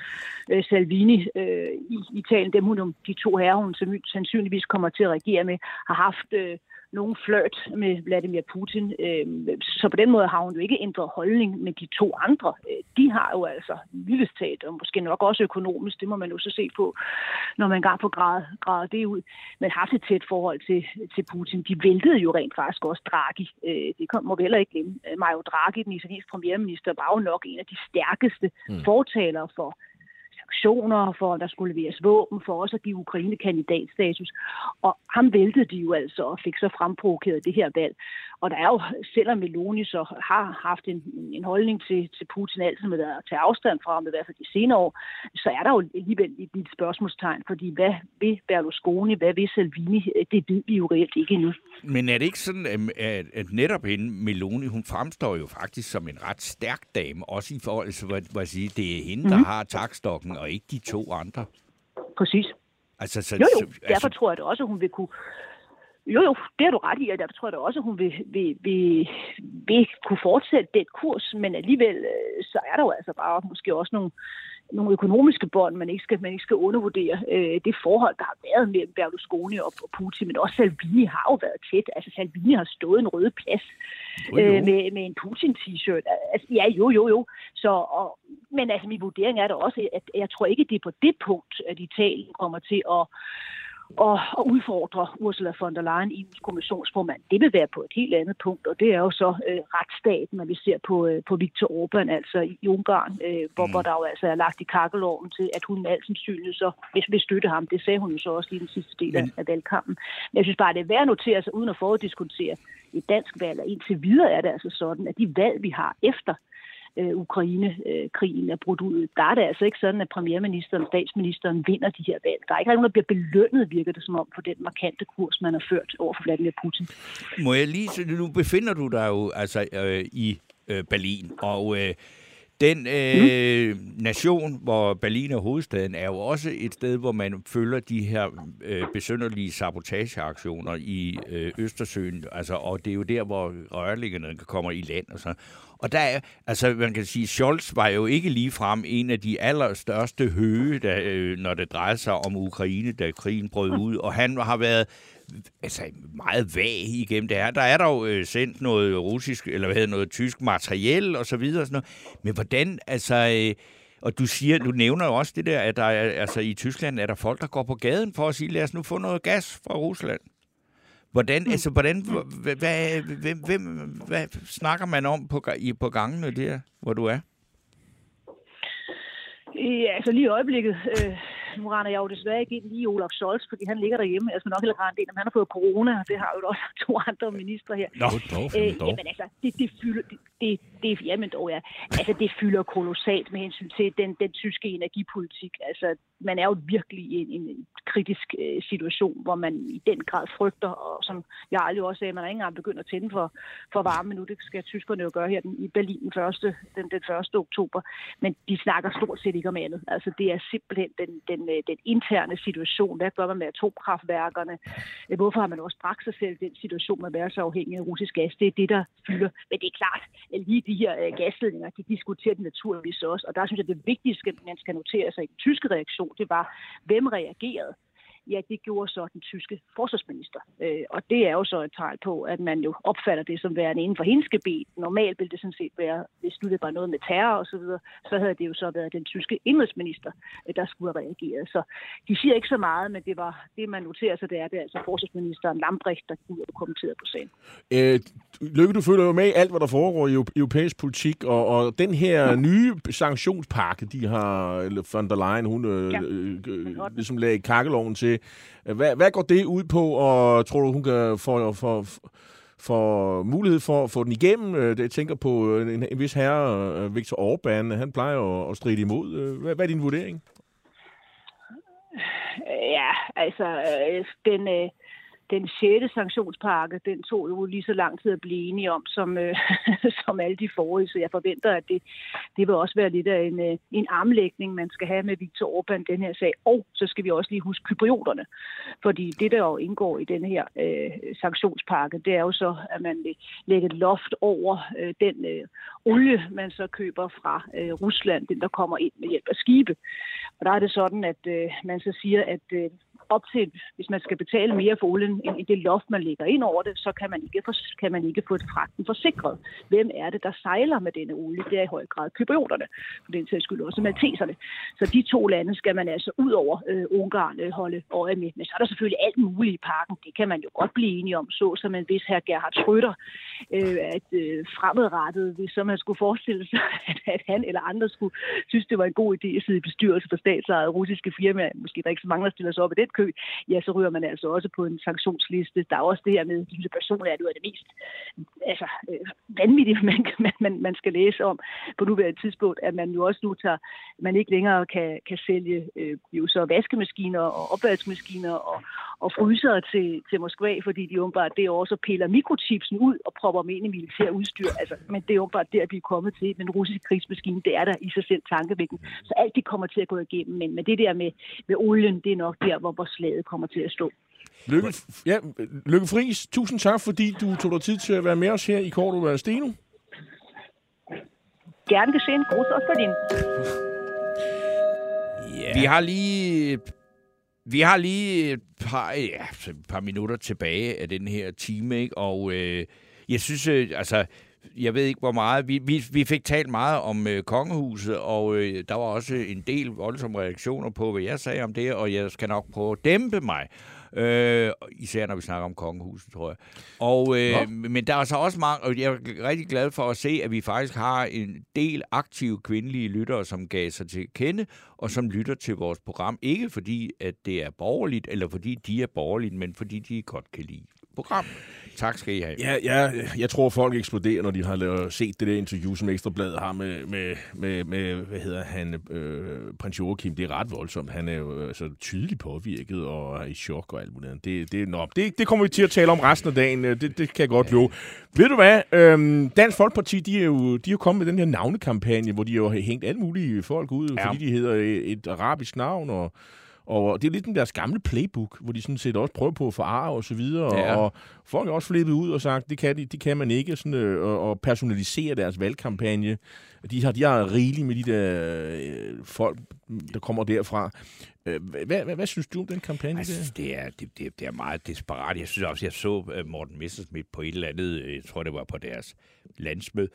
øh, Salvini øh, i Italien, dem hun, de to herrer, hun sandsynligvis kommer til at regere med, har haft øh, nogen fløjt med Vladimir Putin. Øh, så på den måde har hun jo ikke ændret holdning med de to andre. Øh, de har jo altså vildestat, og måske nok også økonomisk, det må man jo så se på, når man gang på grad græder det ud, men haft et tæt forhold til, til Putin. De væltede jo rent faktisk også Draghi. Øh, det kom, må vi heller ikke glemme. Mario Draghi, den italienske premierminister, var jo nok en af de stærkeste mm. fortalere for sanktioner, for at der skulle leveres våben, for også at give Ukraine kandidatstatus. Og ham væltede de jo altså og fik så fremprovokeret det her valg. Og der er jo, selvom Meloni så har haft en, en holdning til, til Putin altid med at tage afstand fra ham, i hvert fald de senere år, så er der jo alligevel et lille spørgsmålstegn, fordi hvad vil Berlusconi, hvad vil Salvini, det ved vi jo reelt ikke endnu. Men er det ikke sådan, at, at netop hende, Meloni, hun fremstår jo faktisk som en ret stærk dame, også i forhold til, hvad jeg sige, det er hende, mm-hmm. der mhm. har takstokken, og ikke de to andre? Præcis. Altså, så, jo, jo. Altså, Derfor tror jeg da også, at hun vil kunne jo, jo, det har du ret i, og derfor tror jeg da også, at hun vil, vil, vil, vil kunne fortsætte den kurs, men alligevel øh, så er der jo altså bare måske også nogle, nogle økonomiske bånd, man ikke skal, man ikke skal undervurdere. Øh, det forhold, der har været mellem Berlusconi og, og Putin, men også Salvini har jo været tæt. Altså Salvini har stået en rød plads øh, med, med en Putin-t-shirt. Altså, ja, jo, jo, jo. Så, og, men altså, min vurdering er da også, at jeg tror ikke, det er på det punkt, at Italien kommer til at og, og udfordre Ursula von der Leyen, EU's kommissionsformand. Det vil være på et helt andet punkt, og det er jo så øh, retsstaten, når vi ser på, øh, på Viktor Orbán, altså i Ungarn, øh, hvor, mm. hvor der jo altså er lagt i kakkeloven til, at hun med al sandsynlighed så hvis vi støtte ham. Det sagde hun jo så også i den sidste del af, af valgkampen. Men jeg synes bare, det er værd at notere sig, uden at foruddiskutere et dansk valg, og indtil videre er det altså sådan, at de valg, vi har efter øh, Ukraine-krigen er brudt ud. Der er det altså ikke sådan, at premierministeren og statsministeren vinder de her valg. Der er ikke nogen, der bliver belønnet, virker det som om, på den markante kurs, man har ført over for Vladimir Putin. Må jeg lige, nu befinder du dig jo altså øh, i øh, Berlin, og øh, den øh, mm. nation, hvor Berlin er hovedstaden, er jo også et sted, hvor man følger de her øh, besynderlige sabotageaktioner i øh, Østersøen, altså, og det er jo der, hvor rørliggerne kommer i land og så. Og der er, altså man kan sige, Scholz var jo ikke lige frem en af de allerstørste høge, der, øh, når det drejer sig om Ukraine, da krigen brød ud, og han har været altså, meget vag igennem det her. Der er dog jo øh, sendt noget russisk, eller hvad hedder noget tysk materiel og så videre. Og sådan noget. Men hvordan, altså... Øh, og du siger, du nævner jo også det der, at der er, altså, i Tyskland er der folk, der går på gaden for at sige, lad os nu få noget gas fra Rusland. Hvordan, mm. altså, hvordan, hvad, hvad, hvem, hvem, hvad snakker man om på, i, på gangene der, hvor du er? Ja, altså lige i øjeblikket, øh, nu render jeg jo desværre ikke ind lige Olaf Scholz, fordi han ligger derhjemme. Jeg skal nok heller rende ind, han har fået corona, og det har jo også to andre ministre her. Nå, dog, øh, dog. Jamen altså, det, det fylder, det, det, det, jamen dog, ja. Altså, det fylder kolossalt med hensyn til den, den tyske energipolitik. Altså, man er jo virkelig i en, en kritisk øh, situation, hvor man i den grad frygter, og som jeg aldrig også sagde, man har ikke engang begyndt at tænde for, for varme nu. Det skal tyskerne jo gøre her den, i Berlin den, første, den, den 1. oktober. Men de snakker stort set ikke om andet. Altså, det er simpelthen den, den, øh, den interne situation. Hvad gør man med atomkraftværkerne? Øh, hvorfor har man også bragt sig selv den situation med at være så afhængig af russisk gas? Det er det, der fylder. Men det er klart, at lige de her øh, gasledninger, de diskuterer det naturligvis også. Og der synes jeg, at det vigtigste, man skal notere sig i den tyske reaktion, det var, hvem reagerede ja, det gjorde så den tyske forsvarsminister. Øh, og det er jo så et tegn på, at man jo opfatter det som værende inden for hendes gebet. Normalt ville det sådan set være, hvis nu det var noget med terror og så videre, så havde det jo så været den tyske indrigsminister, øh, der skulle have reageret. Så de siger ikke så meget, men det var det, man noterer sig, det er det altså forsvarsministeren Lambrecht, der kunne kommenteret på sagen. Øh, Lykke, du følger jo med i alt, hvad der foregår i europæisk politik, og, og den her nye sanktionspakke, de har, von der Leyen, hun øh, ja. øh, øh, ligesom lagde kakkeloven til, Øh, hvad, hvad går det ud på, og tror du, hun kan få, for, for mulighed for at få den igennem? Øh, det jeg tænker på øh, en, en vis herre, Viktor Orbán, han plejer at stride imod. Hvad, hvad er din vurdering? Ja, altså, den, den sjette sanktionspakke, den tog jo lige så lang tid at blive enige om, som, øh, som alle de forrige, så jeg forventer, at det, det vil også være lidt af en, øh, en armlægning, man skal have med Viktor Orbán den her sag. Og så skal vi også lige huske kyprioterne, fordi det, der jo indgår i den her øh, sanktionspakke, det er jo så, at man vil lægge et loft over øh, den øh, olie, man så køber fra øh, Rusland, den der kommer ind med hjælp af skibe. Og der er det sådan, at øh, man så siger, at øh, op til, hvis man skal betale mere for olien end det loft, man lægger ind over det, så kan man ikke, for, kan man ikke få fragten forsikret. Hvem er det, der sejler med denne olie? Det er i høj grad kyprioterne, for den sags skyld også malteserne. Så de to lande skal man altså ud over øh, Ungarn øh, holde øje med. Men så er der selvfølgelig alt muligt i parken. Det kan man jo godt blive enige om, så som man hvis her Gerhard Schröder, øh, at øh, fremadrettet, hvis så man skulle forestille sig, at, at han eller andre skulle synes, det var en god idé at sidde i bestyrelse for statsejede russiske firmaer, måske der ikke så mange, der stiller sig op i den kø, ja, så ryger man altså også på en sanktionsliste. Der er også det her med, at jeg personligt er det det mest altså, øh, vanvittige, man, man, man skal læse om på nuværende tidspunkt, at man jo også nu tager, man ikke længere kan, kan sælge øh, jo så vaskemaskiner og opvaskemaskiner og, og fryser til, til Moskva, fordi de åbenbart det også piller mikrochipsen ud og propper dem ind i militær udstyr. Altså, men det er åbenbart der, vi er kommet til. Den russiske krigsmaskine, det er der i sig selv tankevækken. Så alt det kommer til at gå igennem. Men med det der med, med olien, det er nok der, hvor, hvor slaget kommer til at stå. Lykke, ja, Lykke Friis, tusind tak, fordi du tog dig tid til at være med os her i Cordova Steno. Gerne geschehen. Gruß aus Berlin. Yeah. Vi har lige vi har lige et par, ja, et par minutter tilbage af den her time, ikke? og øh, jeg synes, øh, altså, jeg ved ikke hvor meget, vi, vi, vi fik talt meget om øh, kongehuset, og øh, der var også en del voldsomme reaktioner på, hvad jeg sagde om det, og jeg skal nok prøve at dæmpe mig. Øh, især når vi snakker om kongehuset, tror jeg. Og, øh, men der er så også mange, og jeg er rigtig glad for at se, at vi faktisk har en del aktive kvindelige lyttere, som gav sig til kende, og som lytter til vores program. Ikke fordi, at det er borgerligt, eller fordi de er borgerligt, men fordi de godt kan lide program. Tak skal I have. Ja, ja, jeg tror, folk eksploderer, når de har lavet, set det der interview, som Ekstrabladet har med, med, med, med hvad hedder han, øh, prins Joachim. Det er ret voldsomt. Han er jo øh, så tydeligt påvirket og er i chok og alt muligt. Det, det, nå, det, det kommer vi til at tale om resten af dagen. Det, det kan jeg godt love. Ved du hvad? Øhm, Dansk Folkeparti, de er, jo, de er jo kommet med den her navnekampagne, hvor de jo har hængt alle mulige folk ud, ja. fordi de hedder et, et arabisk navn, og og det er lidt den deres gamle playbook, hvor de sådan set også prøver på at forarve og så videre. Ja. Og folk er også flippet ud og sagt, det kan, de, det kan man ikke, sådan, øh, og personalisere deres valgkampagne. De har, de har rigeligt med de der øh, folk, der kommer derfra. Øh, hvad, hvad, hvad synes du om den kampagne? Altså, det, er, det, det, det er meget desperat. Jeg synes også, jeg så øh, Morten Messersmith på et eller andet, jeg tror det var på deres landsmøde,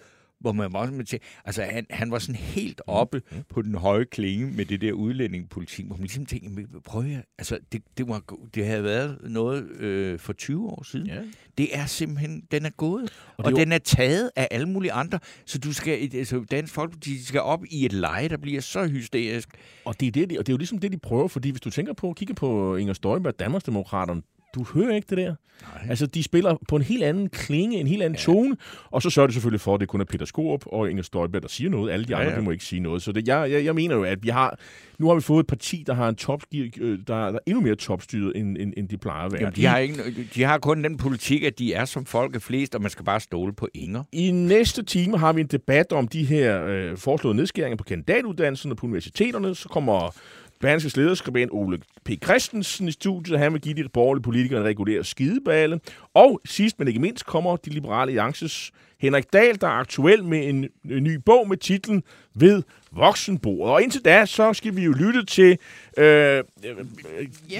hvor man også med til, altså han, han var sådan helt mm. oppe mm. på den høje klinge med det der udlændingepolitik, hvor man ligesom tænkte, prøv at, altså det, det, var, det havde været noget øh, for 20 år siden. Ja. Det er simpelthen, den er gået, og, og den er taget af alle mulige andre, så du skal, altså Dansk Folkeparti skal op i et leje, der bliver så hysterisk. Og det er, det, og det er jo ligesom det, de prøver, fordi hvis du tænker på, kigger på Inger Støjberg, Danmarksdemokraterne, du hører ikke det der. Nej. Altså, de spiller på en helt anden klinge, en helt anden ja. tone, og så sørger det selvfølgelig for, at det kun er Peter Skorup og Inger Støjberg, der siger noget. Alle de andre, ja, ja. de må ikke sige noget. Så det, jeg, jeg, jeg mener jo, at vi har, nu har vi fået et parti, der har en top, øh, der, der er endnu mere topstyret, end, end, end de plejer at være. Jamen, de, har ikke, de har kun den politik, at de er som folk er flest, og man skal bare stole på Inger. I næste time har vi en debat om de her øh, foreslåede nedskæringer på kandidatuddannelserne på universiteterne. Så kommer Berlingskes lederskribent Ole P. Christensen i studiet. Han vil give de borgerlige politikere en regulær skideballe. Og sidst men ikke mindst kommer de liberale alliances Henrik Dahl, der er aktuel med en, en ny bog med titlen Ved voksenbordet. Og indtil da, så skal vi jo lytte til øh, yeah.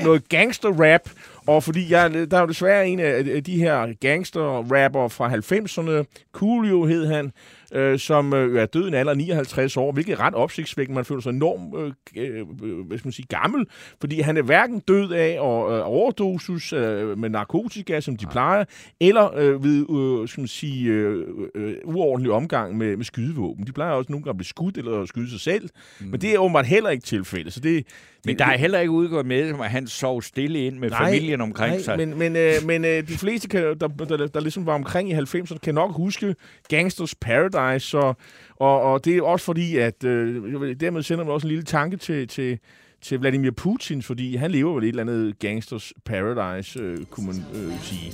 noget gangster-rap. Og fordi jeg, der er jo desværre en af de her gangster-rapper fra 90'erne, Coolio hed han, øh, som øh, er død i en alder af 59 år, hvilket er ret opsigtsvækkende. Man føler sig enormt øh, øh, hvad skal man sige, gammel, fordi han er hverken død af at øh, overdosis øh, med narkotika, som de plejer, eller øh, ved øh, skal man sige, øh, øh, uordentlig omgang med, med skydevåben. De plejer også nogle gange at blive skudt eller skyde sig selv, mm. men det er åbenbart heller ikke tilfældet. Så det, men der er heller ikke udgået med, at han sov stille ind med nej, familien omkring nej, sig. men, men, øh, men øh, de fleste, kan, der, der, der, der ligesom var omkring i 90'erne, kan nok huske Gangsters Paradise, og, og, og det er også fordi, at øh, dermed sender man også en lille tanke til, til, til Vladimir Putin, fordi han lever vel et eller andet Gangsters Paradise, øh, kunne man øh, sige.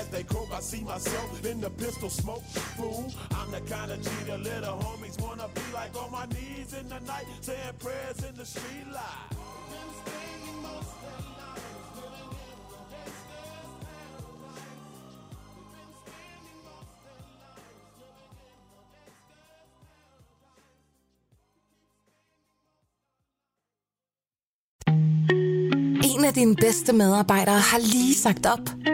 As they croak, I see myself in the pistol smoke. Fool, I'm the kind of G the little homies wanna be like on my knees in the night, saying prayers in the street light. En af dine bedste medarbejdere har lige sagt op.